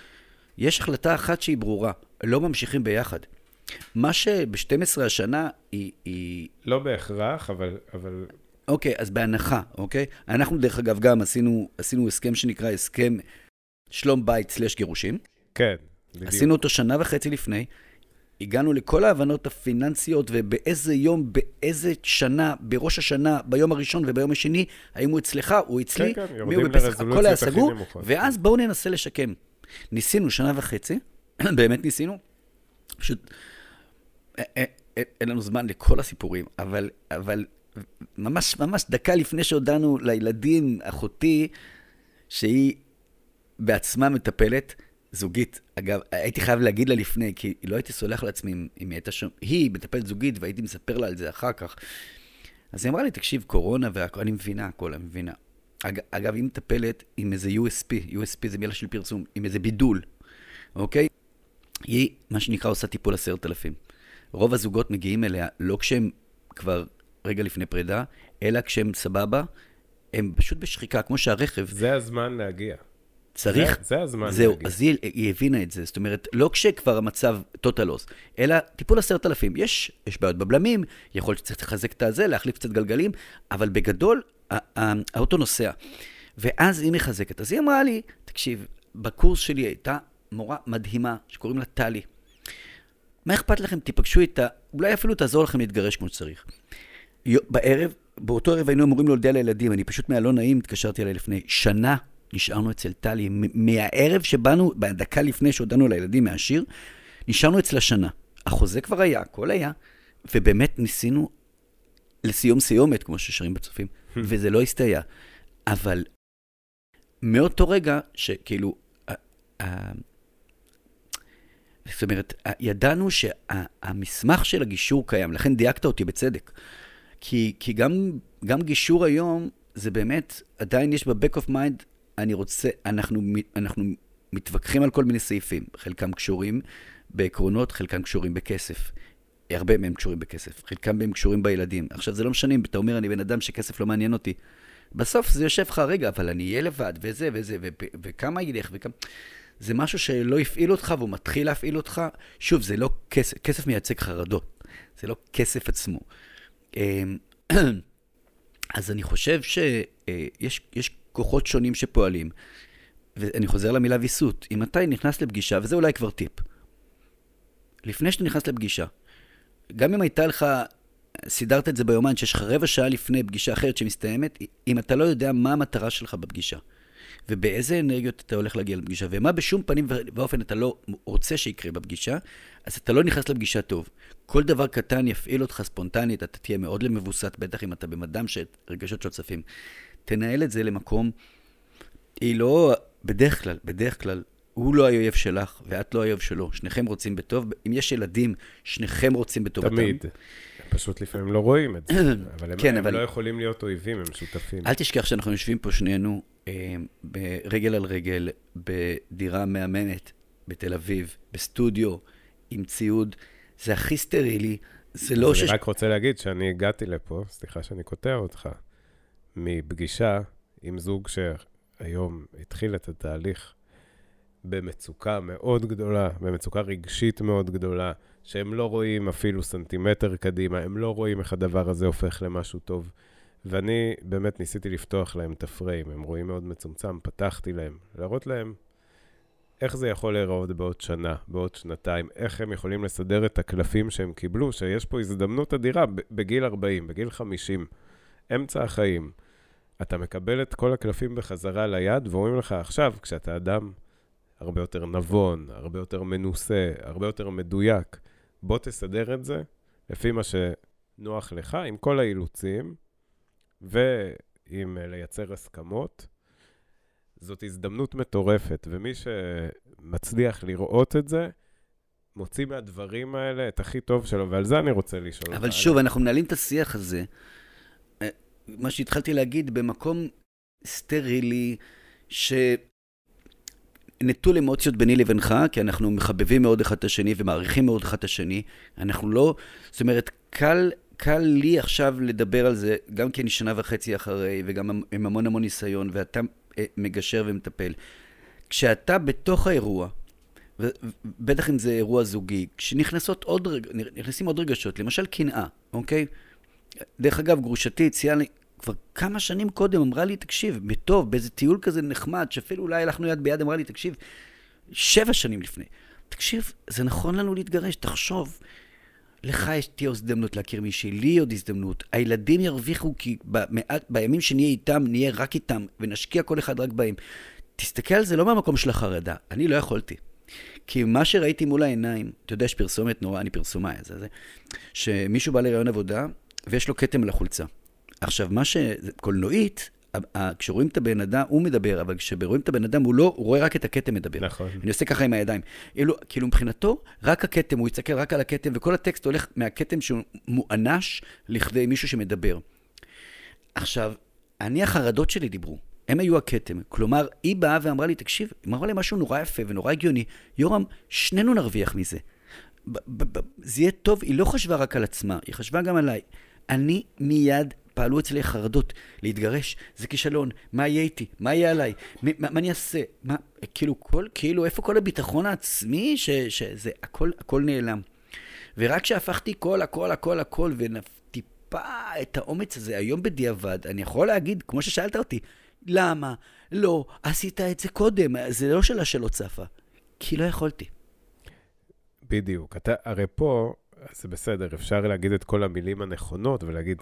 יש החלטה אחת שהיא ברורה, לא ממשיכים ביחד. מה שב-12 השנה היא, היא... לא בהכרח, אבל... אבל... אוקיי, אז בהנחה, אוקיי? אנחנו, דרך אגב, גם עשינו, עשינו הסכם שנקרא הסכם שלום בית סלש גירושים. כן, בדיוק. עשינו אותו שנה וחצי לפני. הגענו לכל ההבנות הפיננסיות, ובאיזה יום, באיזה שנה, בראש השנה, ביום הראשון וביום השני, האם הוא אצלך, הוא אצלי, כן, כן, יורדים לרזולוציות הכי סגור, ואז בואו ננסה לשקם. ניסינו שנה וחצי, באמת ניסינו, פשוט אין לנו זמן לכל הסיפורים, אבל, אבל ממש, ממש דקה לפני שהודענו לילדים, אחותי, שהיא בעצמה מטפלת, זוגית. אגב, הייתי חייב להגיד לה לפני, כי לא הייתי סולח לעצמי אם היא הייתה שם, היא מטפלת זוגית, והייתי מספר לה על זה אחר כך. אז היא אמרה לי, תקשיב, קורונה והכל, אני מבינה הכל, אני מבינה. אג, אגב, היא מטפלת עם איזה USP, USP זה מילה של פרסום, עם איזה בידול, אוקיי? היא, מה שנקרא, עושה טיפול עשרת אלפים. רוב הזוגות מגיעים אליה לא כשהם כבר רגע לפני פרידה, אלא כשהם סבבה, הם פשוט בשחיקה, כמו שהרכב... זה הזמן להגיע. צריך... זה, זה הזמן זהו, להגיד. אז היא, היא הבינה את זה. זאת אומרת, לא כשכבר המצב total loss, אלא טיפול עשרת אלפים. יש, יש בעיות בבלמים, יכול להיות שצריך לחזק את הזה, להחליף קצת גלגלים, אבל בגדול, האוטו נוסע. ואז היא מחזקת. אז היא אמרה לי, תקשיב, בקורס שלי הייתה מורה מדהימה, שקוראים לה טלי. מה אכפת לכם? תיפגשו איתה, אולי אפילו תעזור לכם להתגרש כמו שצריך. בערב, באותו ערב היינו אמורים להודיע לילדים, אני פשוט מהלא נעים התקשרתי אליי לפני שנה, נשארנו אצל טלי, מהערב שבאנו, בדקה לפני שהודענו לילדים מהשיר, נשארנו אצלה שנה. החוזה כבר היה, הכל היה, ובאמת ניסינו לסיום סיומת, כמו ששרים בצופים, וזה לא הסתייע. אבל מאותו רגע, שכאילו, זאת אומרת, ידענו שהמסמך של הגישור קיים, לכן דייקת אותי בצדק. כי, כי גם, גם גישור היום, זה באמת, עדיין יש ב-back of mind, אני רוצה, אנחנו, אנחנו מתווכחים על כל מיני סעיפים, חלקם קשורים בעקרונות, חלקם קשורים בכסף. הרבה מהם קשורים בכסף, חלקם מהם קשורים בילדים. עכשיו, זה לא משנה אם אתה אומר, אני בן אדם שכסף לא מעניין אותי. בסוף זה יושב לך, רגע, אבל אני אהיה לבד, וזה וזה, וכמה ילך, וכמה... זה משהו שלא הפעיל אותך והוא מתחיל להפעיל אותך. שוב, זה לא כסף, כסף מייצג חרדות, זה לא כסף עצמו. אמ, אז אני חושב שיש אה, כוחות שונים שפועלים, ואני חוזר למילה ויסות. אם אתה נכנס לפגישה, וזה אולי כבר טיפ, לפני שאתה נכנס לפגישה, גם אם הייתה לך, סידרת את זה ביומן, שיש לך רבע שעה לפני פגישה אחרת שמסתיימת, אם אתה לא יודע מה המטרה שלך בפגישה, ובאיזה אנרגיות אתה הולך להגיע לפגישה, ומה בשום פנים ואופן אתה לא רוצה שיקרה בפגישה, אז אתה לא נכנס לפגישה טוב. כל דבר קטן יפעיל אותך ספונטנית, אתה תהיה מאוד למבוסת, בטח אם אתה בן אדם שרגשות של צפים. תנהל את זה למקום, היא לא, בדרך כלל, בדרך כלל, הוא לא האויב שלך ואת לא האויב שלו. שניכם רוצים בטוב. אם יש ילדים, שניכם רוצים בטובתם. תמיד. פשוט לפעמים לא רואים את זה. אבל הם, כן, הם אבל... לא יכולים להיות אויבים, הם שותפים. אל תשכח שאנחנו יושבים פה שנינו אה, ברגל על רגל, בדירה מהממת בתל אביב, בסטודיו, עם ציוד. זה הכי סטרילי. זה לא ש... אני רק רוצה להגיד שאני הגעתי לפה, סליחה שאני קוטע אותך, מפגישה עם זוג שהיום התחיל את התהליך במצוקה מאוד גדולה, במצוקה רגשית מאוד גדולה, שהם לא רואים אפילו סנטימטר קדימה, הם לא רואים איך הדבר הזה הופך למשהו טוב. ואני באמת ניסיתי לפתוח להם את הפריים, הם רואים מאוד מצומצם, פתחתי להם, להראות להם איך זה יכול להיראות בעוד שנה, בעוד שנתיים, איך הם יכולים לסדר את הקלפים שהם קיבלו, שיש פה הזדמנות אדירה בגיל 40, בגיל 50, אמצע החיים. אתה מקבל את כל הקלפים בחזרה ליד, ואומרים לך עכשיו, כשאתה אדם הרבה יותר נבון, הרבה יותר מנוסה, הרבה יותר מדויק, בוא תסדר את זה לפי מה שנוח לך, עם כל האילוצים, ועם לייצר הסכמות. זאת הזדמנות מטורפת, ומי שמצליח לראות את זה, מוציא מהדברים האלה את הכי טוב שלו, ועל זה אני רוצה לשאול. אבל שוב, אנחנו מנהלים את השיח הזה, אה, מה שהתחלתי להגיד, במקום סטרילי, שנטול אמוציות ביני לבינך, כי אנחנו מחבבים מאוד אחד את השני ומעריכים מאוד אחד את השני. אנחנו לא, זאת אומרת, קל, קל לי עכשיו לדבר על זה, גם כי אני שנה וחצי אחרי, וגם עם המון המון ניסיון, ואתה אה, מגשר ומטפל. כשאתה בתוך האירוע, ובטח אם זה אירוע זוגי, כשנכנסות עוד, נכנסים עוד רגשות, למשל קנאה, אוקיי? דרך אגב, גרושתי הציעה לי, כבר כמה שנים קודם אמרה לי, תקשיב, בטוב, באיזה טיול כזה נחמד, שאפילו אולי הלכנו יד ביד, אמרה לי, תקשיב, שבע שנים לפני, תקשיב, זה נכון לנו להתגרש, תחשוב, לך יש תהיה הזדמנות להכיר מישהי, לי עוד הזדמנות. הילדים ירוויחו כי במעט, בימים שנהיה איתם, נהיה רק איתם, ונשקיע כל אחד רק בהם. תסתכל על זה לא מהמקום של החרדה, אני לא יכולתי. כי מה שראיתי מול העיניים, אתה יודע, יש פרסומת נורא, אני פרסומאי, זה זה, שמישהו בא לרעיון עבודה, ויש לו כתם על החולצה. עכשיו, מה ש... קולנועית, כשרואים את הבן אדם, הוא מדבר, אבל כשרואים את הבן אדם, הוא לא, הוא רואה רק את הכתם מדבר. נכון. אני עושה ככה עם הידיים. כאילו, כאילו מבחינתו, רק הכתם, הוא יסתכל רק על הכתם, וכל הטקסט הולך מהכתם שהוא מואנש לכדי מישהו שמדבר. עכשיו, אני, החרדות שלי דיברו. הם היו הכתם. כלומר, היא באה ואמרה לי, תקשיב, היא אמרה לי משהו נורא יפה ונורא הגיוני. יורם, שנינו נרוויח מזה. זה יהיה טוב, היא לא חשבה רק על עצמה, היא חשבה גם עליי. אני מיד פעלו אצלי חרדות, להתגרש, זה כישלון, מה יהיה איתי, מה יהיה עליי, מה, מה אני אעשה, מה, כאילו, כל, כאילו, איפה כל הביטחון העצמי, ש, שזה, הכל, הכל נעלם. ורק כשהפכתי כל, הכל, הכל, הכל, וטיפה את האומץ הזה, היום בדיעבד, אני יכול להגיד, כמו ששאלת אותי, למה לא עשית את זה קודם? זה לא שאלה שלא צפה. כי לא יכולתי. בדיוק. אתה, הרי פה, זה בסדר, אפשר להגיד את כל המילים הנכונות ולהגיד,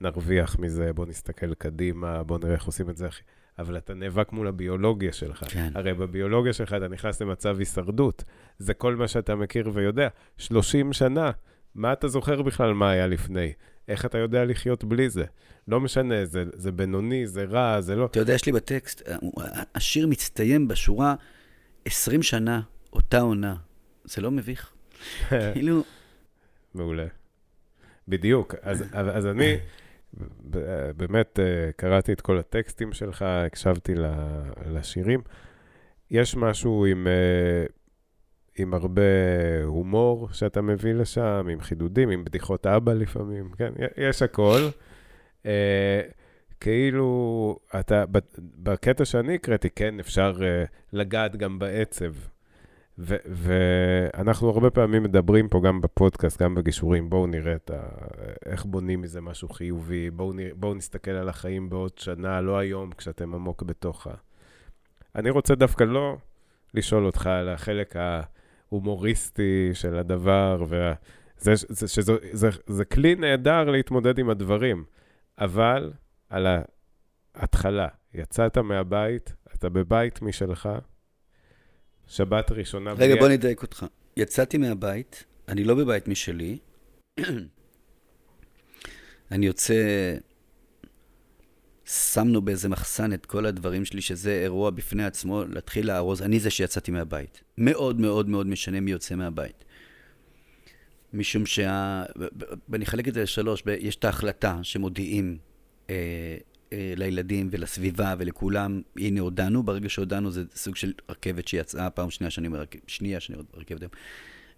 נרוויח מזה, בוא נסתכל קדימה, בוא נראה איך עושים את זה הכי... אבל אתה נאבק מול הביולוגיה שלך. כן. הרי בביולוגיה שלך אתה נכנס למצב הישרדות. זה כל מה שאתה מכיר ויודע. 30 שנה, מה אתה זוכר בכלל מה היה לפני? איך אתה יודע לחיות בלי זה? לא משנה, זה, זה בינוני, זה רע, זה לא... אתה יודע, יש לי בטקסט, השיר מצטיין בשורה 20 שנה, אותה עונה. זה לא מביך. כאילו... מעולה. בדיוק. אז, אז אני באמת אה, קראתי את כל הטקסטים שלך, הקשבתי לשירים. יש משהו עם, אה, עם הרבה הומור שאתה מביא לשם, עם חידודים, עם בדיחות אבא לפעמים, כן, יש הכל. אה, כאילו, אתה, בקטע שאני הקראתי, כן, אפשר לגעת גם בעצב. ואנחנו הרבה פעמים מדברים פה גם בפודקאסט, גם בגישורים, בואו נראה את ה... איך בונים מזה משהו חיובי, בואו נרא... בוא נסתכל על החיים בעוד שנה, לא היום, כשאתם עמוק בתוך ה... אני רוצה דווקא לא לשאול אותך על החלק ההומוריסטי של הדבר, וה... זה, זה, שזה, זה, זה כלי נהדר להתמודד עם הדברים, אבל על ההתחלה, יצאת מהבית, אתה בבית משלך, שבת ראשונה. רגע, בוא נדייק אותך. יצאתי מהבית, אני לא בבית משלי. אני יוצא, שמנו באיזה מחסן את כל הדברים שלי, שזה אירוע בפני עצמו, להתחיל לארוז. אני זה שיצאתי מהבית. מאוד מאוד מאוד משנה מי יוצא מהבית. משום שה... ואני אחלק את זה לשלוש, יש את ההחלטה שמודיעים אה, לילדים ולסביבה ולכולם, הנה הודענו, ברגע שהודענו זה סוג של רכבת שיצאה, פעם שנייה שאני אומר, שנייה שאני אומר רכבת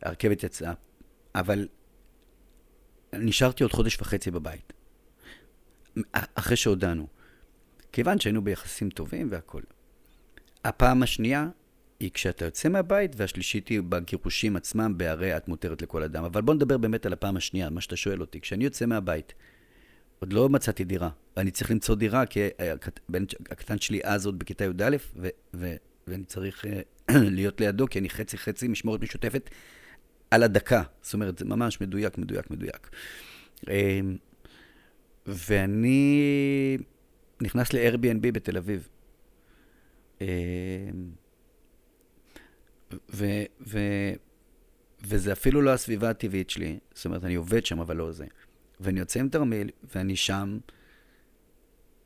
הרכבת יצאה, אבל נשארתי עוד חודש וחצי בבית, אחרי שהודענו, כיוון שהיינו ביחסים טובים והכול. הפעם השנייה היא כשאתה יוצא מהבית, והשלישית היא בגירושים עצמם, בהרי את מותרת לכל אדם. אבל בוא נדבר באמת על הפעם השנייה, מה שאתה שואל אותי. כשאני יוצא מהבית, עוד לא מצאתי דירה, ואני צריך למצוא דירה, כי הבן הקטן שלי אז עוד בכיתה י"א, ואני צריך אה, להיות לידו, כי אני חצי-חצי משמורת משותפת על הדקה. זאת אומרת, זה ממש מדויק, מדויק, מדויק. אמ, ואני נכנס ל-Airbnb בתל אביב. אמ, ו- ו- וזה אפילו לא הסביבה הטבעית שלי, זאת אומרת, אני עובד שם, אבל לא זה. ואני יוצא עם תרמיל, ואני שם,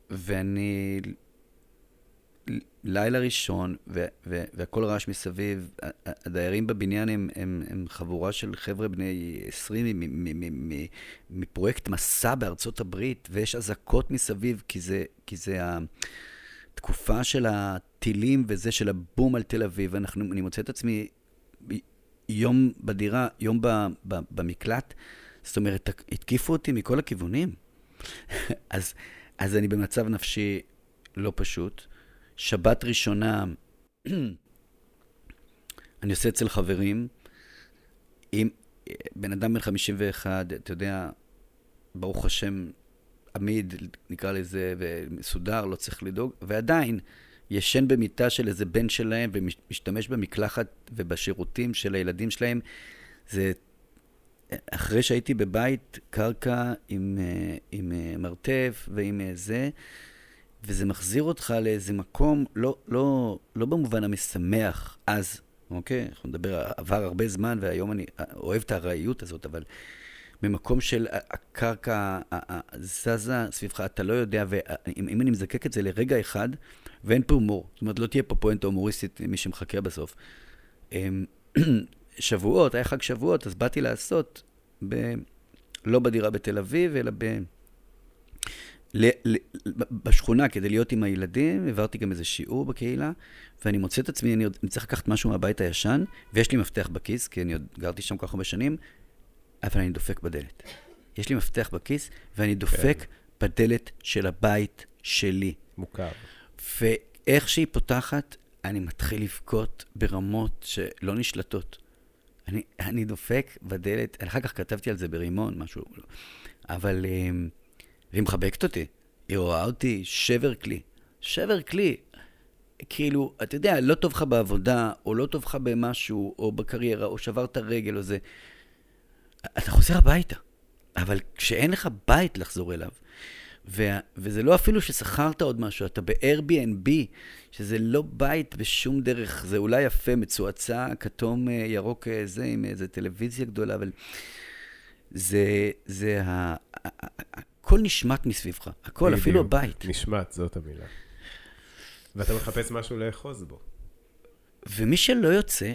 ואני... לילה ראשון, ו- ו- והכל רעש מסביב. הדיירים בבניין הם, הם, הם חבורה של חבר'ה בני 20 מפרויקט מסע בארצות הברית, ויש אזעקות מסביב, כי זה, כי זה התקופה של הטילים וזה של הבום על תל אביב. אנחנו, אני מוצא את עצמי יום בדירה, יום ב, ב, במקלט. זאת אומרת, התקיפו אותי מכל הכיוונים. אז, אז אני במצב נפשי לא פשוט. שבת ראשונה, אני עושה אצל חברים, עם בן אדם בן 51, אתה יודע, ברוך השם, עמיד, נקרא לזה, ומסודר, לא צריך לדאוג, ועדיין ישן במיטה של איזה בן שלהם ומשתמש במקלחת ובשירותים של הילדים שלהם. זה אחרי שהייתי בבית קרקע עם, אה, עם אה, מרתף ועם אה, זה, וזה מחזיר אותך לאיזה מקום, לא, לא, לא במובן המשמח אז, אוקיי? אנחנו נדבר, עבר הרבה זמן והיום אני אוהב את הארעיות הזאת, אבל ממקום של הקרקע זזה סביבך, אתה לא יודע, ואם אני מזקק את זה לרגע אחד, ואין פה הומור, זאת אומרת, לא תהיה פה פואנטה הומוריסטית, מי שמחכה בסוף. שבועות, היה חג שבועות, אז באתי לעשות, ב... לא בדירה בתל אביב, אלא ב... ל... ל... בשכונה כדי להיות עם הילדים, העברתי גם איזה שיעור בקהילה, ואני מוצא את עצמי, אני, עוד... אני צריך לקחת משהו מהבית הישן, ויש לי מפתח בכיס, כי אני עוד גרתי שם כל כך הרבה שנים, אבל אני דופק בדלת. יש לי מפתח בכיס, ואני דופק כן. בדלת של הבית שלי. מוכר. ואיך שהיא פותחת, אני מתחיל לבכות ברמות שלא נשלטות. אני, אני דופק בדלת, אחר כך כתבתי על זה ברימון, משהו, אבל... אמ, והיא מחבקת אותי. היא רואה אותי, שבר כלי. שבר כלי. כאילו, אתה יודע, לא טוב לך בעבודה, או לא טוב לך במשהו, או בקריירה, או שברת רגל, או זה. אתה חוזר הביתה. אבל כשאין לך בית לחזור אליו, ו- וזה לא אפילו ששכרת עוד משהו, אתה ב-Airbnb, שזה לא בית בשום דרך, זה אולי יפה, מצועצע, כתום, אה, ירוק, אה, זה, עם איזה טלוויזיה גדולה, אבל זה, זה ה... הכל נשמט מסביבך, הכל, בדיוק, אפילו הבית. נשמט, זאת המילה. ואתה מחפש משהו לאחוז בו. ומי שלא יוצא,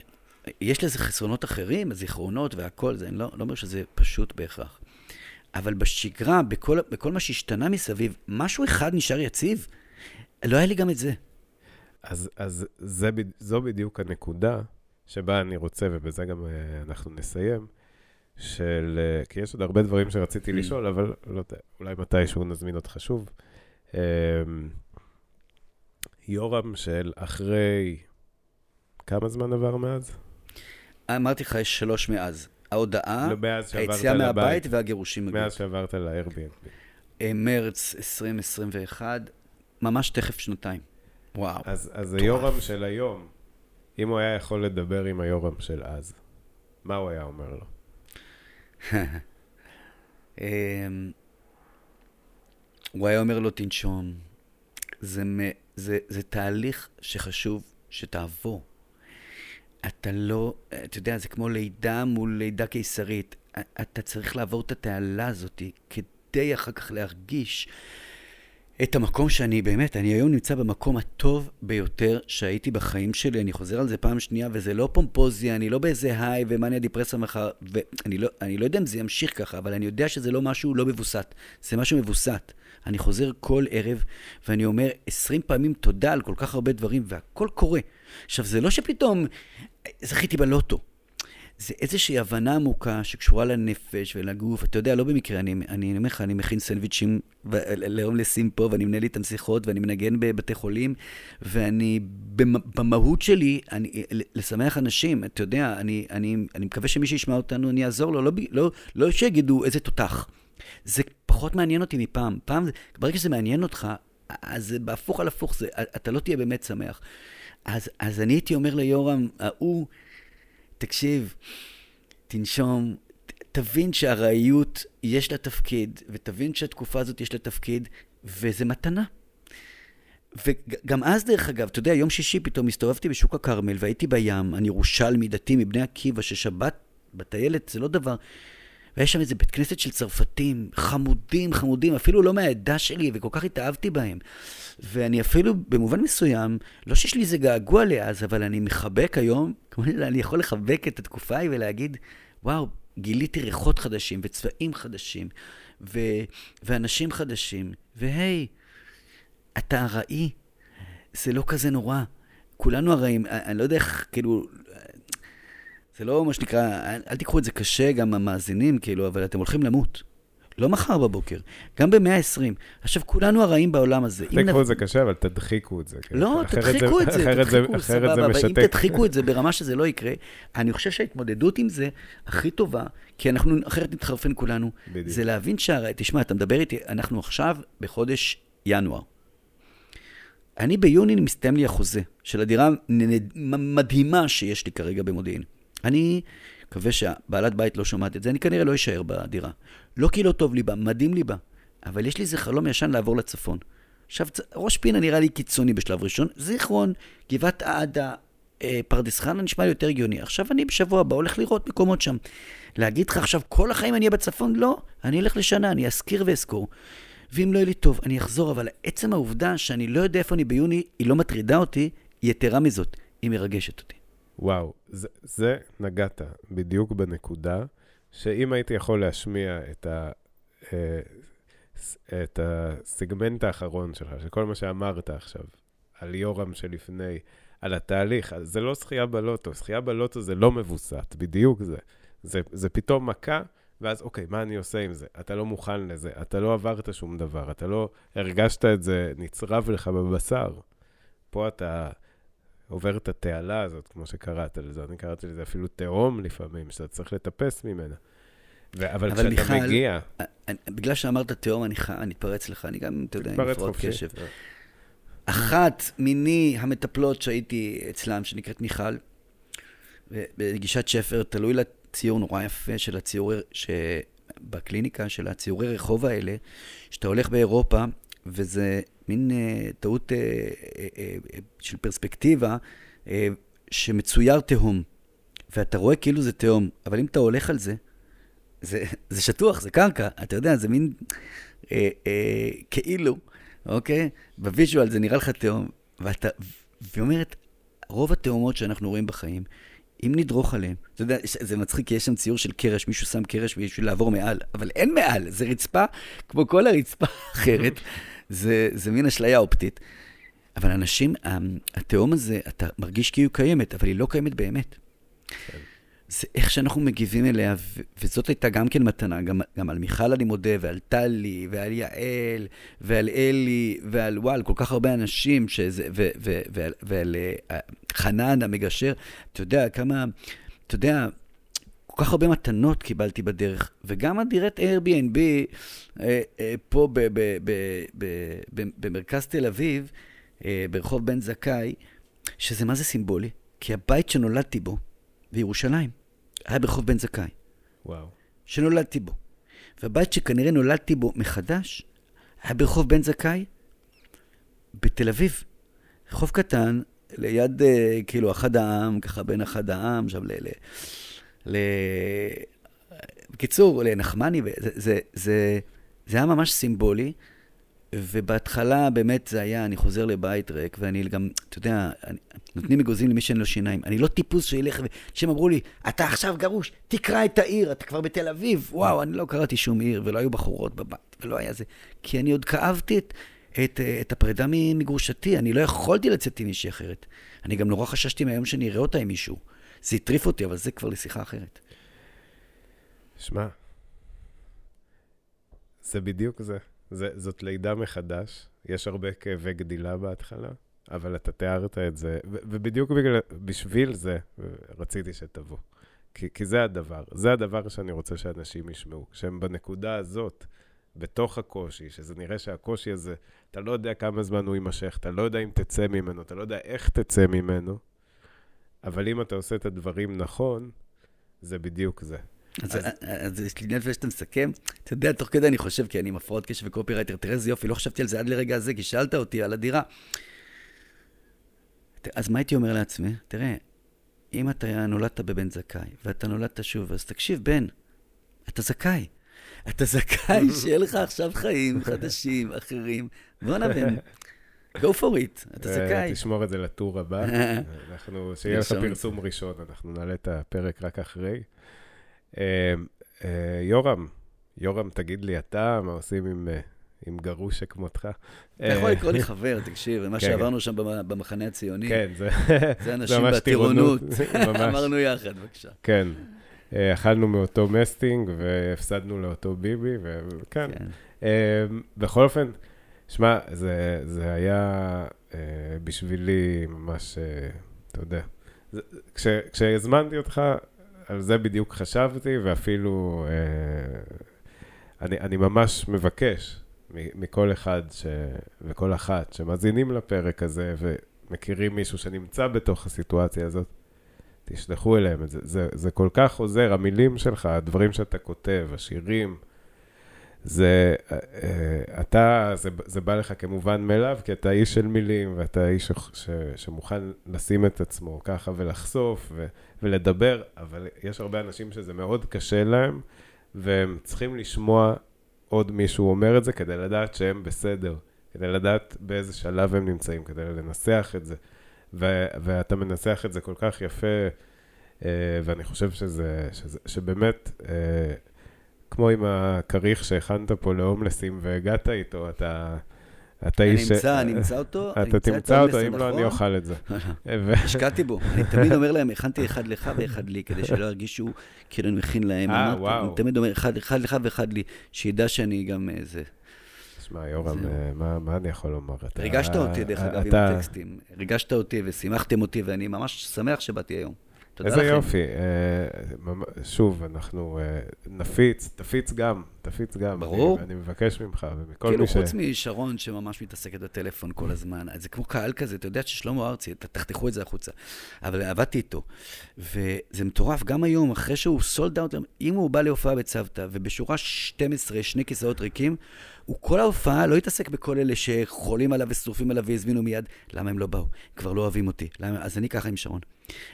יש לזה חסרונות אחרים, הזיכרונות והכל, זה, אני לא, לא אומר שזה פשוט בהכרח. אבל בשגרה, בכל, בכל מה שהשתנה מסביב, משהו אחד נשאר יציב. לא היה לי גם את זה. אז, אז זה, זו בדיוק הנקודה שבה אני רוצה, ובזה גם uh, אנחנו נסיים, של... Uh, כי יש עוד הרבה דברים שרציתי mm. לשאול, אבל לא יודע, אולי מתישהו נזמין אותך שוב. Uh, יורם של אחרי... כמה זמן עבר מאז? אמרתי לך, יש שלוש מאז. ההודעה, לא, היציאה מהבית והגירושים. מאז שעברת ל-Airbnb. אה, מרץ 2021, ממש תכף שנתיים. וואו. אז, אז היורם של היום, אם הוא היה יכול לדבר עם היורם של אז, מה הוא היה אומר לו? אמ, הוא היה אומר לו, תנשום. זה, זה, זה תהליך שחשוב שתעבור. אתה לא, אתה יודע, זה כמו לידה מול לידה קיסרית. אתה צריך לעבור את התעלה הזאת כדי אחר כך להרגיש את המקום שאני באמת, אני היום נמצא במקום הטוב ביותר שהייתי בחיים שלי. אני חוזר על זה פעם שנייה, וזה לא פומפוזיה, אני לא באיזה היי ומאניה דיפרסיה מחר, ואני לא, לא יודע אם זה ימשיך ככה, אבל אני יודע שזה לא משהו לא מבוסת, זה משהו מבוסת. אני חוזר כל ערב, ואני אומר עשרים פעמים תודה על כל כך הרבה דברים, והכל קורה. עכשיו, זה לא שפתאום זכיתי בלוטו. זה איזושהי הבנה עמוקה שקשורה לנפש ולגוף. אתה יודע, לא במקרה, אני, אומר לך, אני מכין סנדוויצ'ים להומלסים פה, ואני מנהל איתם שיחות, ואני מנגן בבתי חולים, ואני, במהות שלי, אני, לשמח אנשים. אתה יודע, אני, אני, אני מקווה שמי שישמע אותנו, אני אעזור לו, לא, לא, לא שיגידו איזה תותח. זה פחות מעניין אותי מפעם. פעם, ברגע שזה מעניין אותך, אז זה בהפוך על הפוך, זה, אתה לא תהיה באמת שמח. אז, אז אני הייתי אומר ליורם, ההוא, תקשיב, תנשום, תבין שהארעיות יש לה תפקיד, ותבין שהתקופה הזאת יש לה תפקיד, וזה מתנה. וגם אז, דרך אגב, אתה יודע, יום שישי פתאום הסתובבתי בשוק הכרמל והייתי בים, אני ירושלמי דתי מבני עקיבא, ששבת בטיילת זה לא דבר... ויש שם איזה בית כנסת של צרפתים, חמודים, חמודים, אפילו לא מהעדה שלי, וכל כך התאהבתי בהם. ואני אפילו, במובן מסוים, לא שיש לי איזה געגוע לאז, אבל אני מחבק היום, כמו אני יכול לחבק את התקופה ההיא ולהגיד, וואו, גיליתי ריחות חדשים וצבעים חדשים, ו... ואנשים חדשים, והי, אתה ארעי, זה לא כזה נורא. כולנו הרעים, אני לא יודע איך, כאילו, זה לא מה שנקרא, אל, אל תיקחו את זה קשה, גם המאזינים, כאילו, אבל אתם הולכים למות. לא מחר בבוקר, גם במאה ה-20. עכשיו, כולנו הרעים בעולם הזה. תקחו את זה קשה, אבל תדחיקו את זה. כן. לא, תדחיקו את זה, תדחיקו, סבבה. ואם תדחיקו את זה ברמה שזה לא יקרה, אני חושב שההתמודדות עם זה הכי טובה, כי אנחנו אחרת נתחרפן כולנו, זה להבין שהרי, תשמע, אתה מדבר איתי, אנחנו עכשיו בחודש ינואר. אני ביוני מסתיים לי החוזה של הדירה מדהימה שיש לי כרגע במודיעין. אני מקווה שהבעלת בית לא שומעת את זה, אני כנראה לא אשאר בדירה. לא כי לא טוב לי בה, מדהים לי בה, אבל יש לי איזה חלום ישן לעבור לצפון. עכשיו, ראש פינה נראה לי קיצוני בשלב ראשון, זיכרון, גבעת עדה, אה, פרדס חנה נשמע לי יותר הגיוני. עכשיו אני בשבוע הבא הולך לראות מקומות שם. להגיד לך עכשיו, כל החיים אני אהיה בצפון? לא. אני אלך לשנה, אני אזכיר ואזכור. ואם לא יהיה לי טוב, אני אחזור, אבל עצם העובדה שאני לא יודע איפה אני ביוני, היא לא מטרידה אותי, יתרה מזאת, היא מרגשת אותי. וואו, זה, זה נגעת בדיוק בנקודה, שאם הייתי יכול להשמיע את, ה, אה, את הסגמנט האחרון שלך, של כל מה שאמרת עכשיו, על יורם שלפני, על התהליך, זה לא זכייה בלוטו, זכייה בלוטו זה לא מבוסת, בדיוק זה. זה, זה פתאום מכה, ואז, אוקיי, מה אני עושה עם זה? אתה לא מוכן לזה, אתה לא עברת שום דבר, אתה לא הרגשת את זה נצרב לך בבשר. פה אתה עובר את התעלה הזאת, כמו שקראת לזה, אני קראתי לזה אפילו תהום לפעמים, שאתה צריך לטפס ממנה. ו- אבל, אבל כשאתה מיכל, מגיע... אני, בגלל שאמרת תהום, אני, אני אתפרץ לך, אני גם, אתה יודע, עם הפרעות קשב. אחת מיני המטפלות שהייתי אצלם, שנקראת מיכל, בגישת שפר, תלוי לציור נורא יפה של הציורי, שבקליניקה של הציורי רחוב האלה, שאתה הולך באירופה, וזה מין uh, טעות uh, uh, uh, של פרספקטיבה, uh, שמצויר תהום. ואתה רואה כאילו זה תהום, אבל אם אתה הולך על זה, זה, זה שטוח, זה קרקע, אתה יודע, זה מין אה, אה, כאילו, אוקיי? ב visual זה נראה לך תהום, ואתה, ואומרת, רוב התהומות שאנחנו רואים בחיים, אם נדרוך עליהם, אתה יודע, זה מצחיק, כי יש שם ציור של קרש, מישהו שם קרש בשביל לעבור מעל, אבל אין מעל, זה רצפה כמו כל הרצפה האחרת, זה, זה מין אשליה אופטית. אבל אנשים, התהום הזה, אתה מרגיש כאילו קיימת, אבל היא לא קיימת באמת. זה איך שאנחנו מגיבים אליה, ו- וזאת הייתה גם כן מתנה, גם, גם על מיכל אני מודה, ועל טלי, ועל יעל, ועל אלי, ועל וואל, כל כך הרבה אנשים, שזה, ו- ו- ועל, ועל uh, חנן המגשר, אתה יודע כמה, אתה יודע, כל כך הרבה מתנות קיבלתי בדרך, וגם הדירת Airbnb אה, אה, פה ב- ב- ב- ב- ב- במרכז תל אביב, אה, ברחוב בן זכאי, שזה מה זה סימבולי, כי הבית שנולדתי בו, בירושלים, היה ברחוב בן זכאי. וואו. שנולדתי בו. והבית שכנראה נולדתי בו מחדש, היה ברחוב בן זכאי, בתל אביב. רחוב קטן, ליד, אה, כאילו, אחד העם, ככה בין אחד העם, שם ל... ל... ל... בקיצור, לנחמני, זה, זה, זה, זה היה ממש סימבולי. ובהתחלה באמת זה היה, אני חוזר לבית ריק, ואני גם, אתה יודע, אני, נותנים אגוזים למי שאין לו שיניים. אני לא טיפוס שילך, שהם אמרו לי, אתה עכשיו גרוש, תקרא את העיר, אתה כבר בתל אביב. וואו, אני לא קראתי שום עיר, ולא היו בחורות בבית, ולא היה זה. כי אני עוד כאבתי את, את, את הפרידה מגרושתי, אני לא יכולתי לצאת עם מישהי אחרת. אני גם נורא חששתי מהיום שאני אראה אותה עם מישהו. זה הטריף אותי, אבל זה כבר לשיחה אחרת. שמע, זה בדיוק זה. זה, זאת לידה מחדש, יש הרבה כאבי גדילה בהתחלה, אבל אתה תיארת את זה, ו- ובדיוק בגלל, בשביל זה רציתי שתבוא. כי, כי זה הדבר, זה הדבר שאני רוצה שאנשים ישמעו, שהם בנקודה הזאת, בתוך הקושי, שזה נראה שהקושי הזה, אתה לא יודע כמה זמן הוא יימשך, אתה לא יודע אם תצא ממנו, אתה לא יודע איך תצא ממנו, אבל אם אתה עושה את הדברים נכון, זה בדיוק זה. אז, אז... אז יש לי נפש שאתה מסכם. אתה יודע, תוך כדי אני חושב, כי אני עם הפרעות קשב וקופירייטר, תראה איזה יופי, לא חשבתי על זה עד לרגע הזה, כי שאלת אותי על הדירה. אז מה הייתי אומר לעצמי? תראה, אם אתה נולדת בבן זכאי, ואתה נולדת שוב, אז תקשיב, בן, אתה זכאי. אתה זכאי שיהיה לך עכשיו חיים חדשים, אחרים. בואנה, בן, go for it, אתה אה, זכאי. תשמור את זה לטור הבא. אנחנו, שיהיה לך פרסום ראשון, אנחנו נעלה את הפרק רק אחרי. אה, אה, יורם, יורם, תגיד לי אתה, מה עושים עם... אה, עם גרוש שכמותך. אתה יכול לקרוא לי חבר, תקשיב, מה כן. שעברנו שם במחנה הציוני. כן, זה... זה אנשים בטירונות. אמרנו יחד, בבקשה. כן. אכלנו מאותו מסטינג והפסדנו לאותו ביבי, וכן. כן. בכל אופן, שמע, זה היה בשבילי ממש, אתה יודע, כשהזמנתי אותך, על זה בדיוק חשבתי, ואפילו אה, אני, אני ממש מבקש מכל אחד ש, וכל אחת שמאזינים לפרק הזה ומכירים מישהו שנמצא בתוך הסיטואציה הזאת, תשלחו אליהם את זה. זה. זה כל כך עוזר, המילים שלך, הדברים שאתה כותב, השירים, זה, אה, אה, אתה, זה, זה בא לך כמובן מאליו, כי אתה איש של מילים, ואתה איש ש, ש, שמוכן לשים את עצמו ככה ולחשוף ו, ולדבר, אבל יש הרבה אנשים שזה מאוד קשה להם, והם צריכים לשמוע עוד מישהו אומר את זה כדי לדעת שהם בסדר, כדי לדעת באיזה שלב הם נמצאים, כדי לנסח את זה. ו, ואתה מנסח את זה כל כך יפה, אה, ואני חושב שזה, שזה, שבאמת, כמו עם הכריך שהכנת פה להומלסים והגעת איתו, אתה, אתה איש... אני אמצא, אני אמצא אותו. אתה תמצא אותו, אם לא, אני אוכל את זה. השקעתי בו. אני תמיד אומר להם, הכנתי אחד לך ואחד לי, כדי שלא ירגישו כאילו אני מכין להם. אה, וואו. אני תמיד אומר, אחד לך ואחד לי, שידע שאני גם. אה, תשמע, יורם, אה, מה אני יכול לומר? ריגשת אותי, דרך אגב, עם הטקסטים. ריגשת אותי ושימחתם אותי, ואני ממש שמח שבאתי היום. תודה לכם. איזה יופי. אה, שוב, אנחנו אה, נפיץ, תפיץ גם, תפיץ גם. ברור. אני מבקש ממך ומכל כאילו, מי ש... כאילו, חוץ משרון, שממש מתעסקת בטלפון כל הזמן, זה כמו קהל כזה, אתה יודע ששלמה ארצי, תחתכו את זה החוצה. אבל עבדתי איתו, וזה מטורף, גם היום, אחרי שהוא סולד אאוט, אם הוא בא להופעה בצוותא, ובשורה 12, שני כיסאות ריקים, הוא כל ההופעה לא התעסק בכל אלה שחולים עליו ושרופים עליו והזמינו מיד, למה הם לא באו? כבר לא אוהבים אותי. למה? אז אני ככה עם שרון.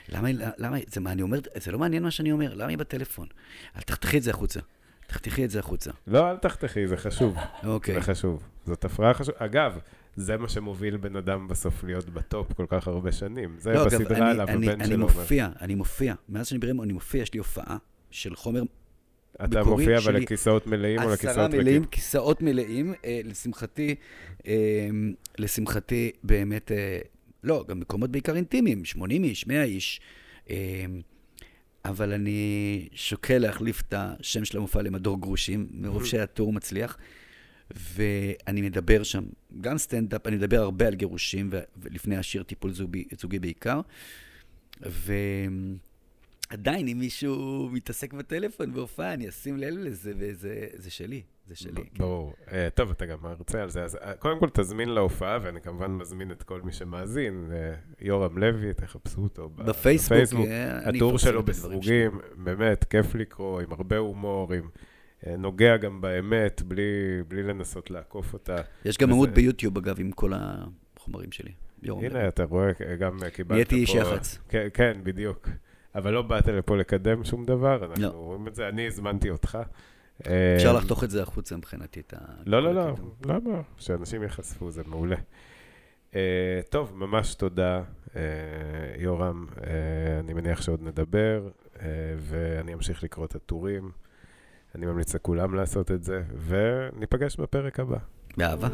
למה, למה, זה מה אני אומר, זה לא מעניין מה שאני אומר, למה היא בטלפון? אל תחתכי את זה החוצה. תחתכי את זה החוצה. לא, אל תחתכי, זה חשוב. אוקיי. זה חשוב. זאת הפרעה חשובה. אגב, זה מה שמוביל בן אדם בסוף להיות בטופ כל כך הרבה שנים. זה לא, בסדרה אגב, עליו, אני, הבן אני שלו. אני מופיע, אני מופיע. מאז שאני ברמון, אני מופיע, יש לי הופעה של חומר אתה מופיע אבל לכיסאות מלאים או לכיסאות ריקים? עשרה מלאים, כיסאות מלאים. אה, לשמחתי, אה, לשמחתי, באמת, אה, לא, גם מקומות בעיקר אינטימיים, 80 איש, 100 איש. אה, אבל אני שוקל להחליף את השם של המופע למדור גרושים, מרוב שהטור מצליח. ואני מדבר שם, גם סטנדאפ, אני מדבר הרבה על גירושים, ולפני השיר טיפול זוגי, זוגי בעיקר. ו... עדיין, אם מישהו מתעסק בטלפון בהופעה, אני אשים לב לזה, וזה שלי, זה שלי. ברור. Uh, טוב, אתה גם מרצה על זה. אז uh, קודם כל תזמין להופעה, ואני כמובן מזמין את כל מי שמאזין. Uh, יורם לוי, תחפשו אותו בפייסבוק. בפייסבוק. Yeah, הטור שלו בסרוגים, באמת, כיף לקרוא, עם הרבה הומור, עם... נוגע גם באמת, בלי, בלי לנסות לעקוף אותה. יש גם עמוד ביוטיוב, אגב, עם כל החומרים שלי. הנה, אתה רואה, גם קיבלת פה... נהייתי איש יח"צ. כן, כן, בדיוק. אבל לא באת לפה לקדם שום דבר, אנחנו לא. רואים את זה, אני הזמנתי אותך. אפשר אה, לחתוך את זה החוצה מבחינתי, את ה... לא, לא, לא, למה? שאנשים ייחשפו, זה מעולה. Uh, טוב, ממש תודה, uh, יורם. אני מניח שעוד נדבר, ואני אמשיך לקרוא את הטורים. אני ממליץ לכולם לעשות את זה, וניפגש בפרק הבא. באהבה.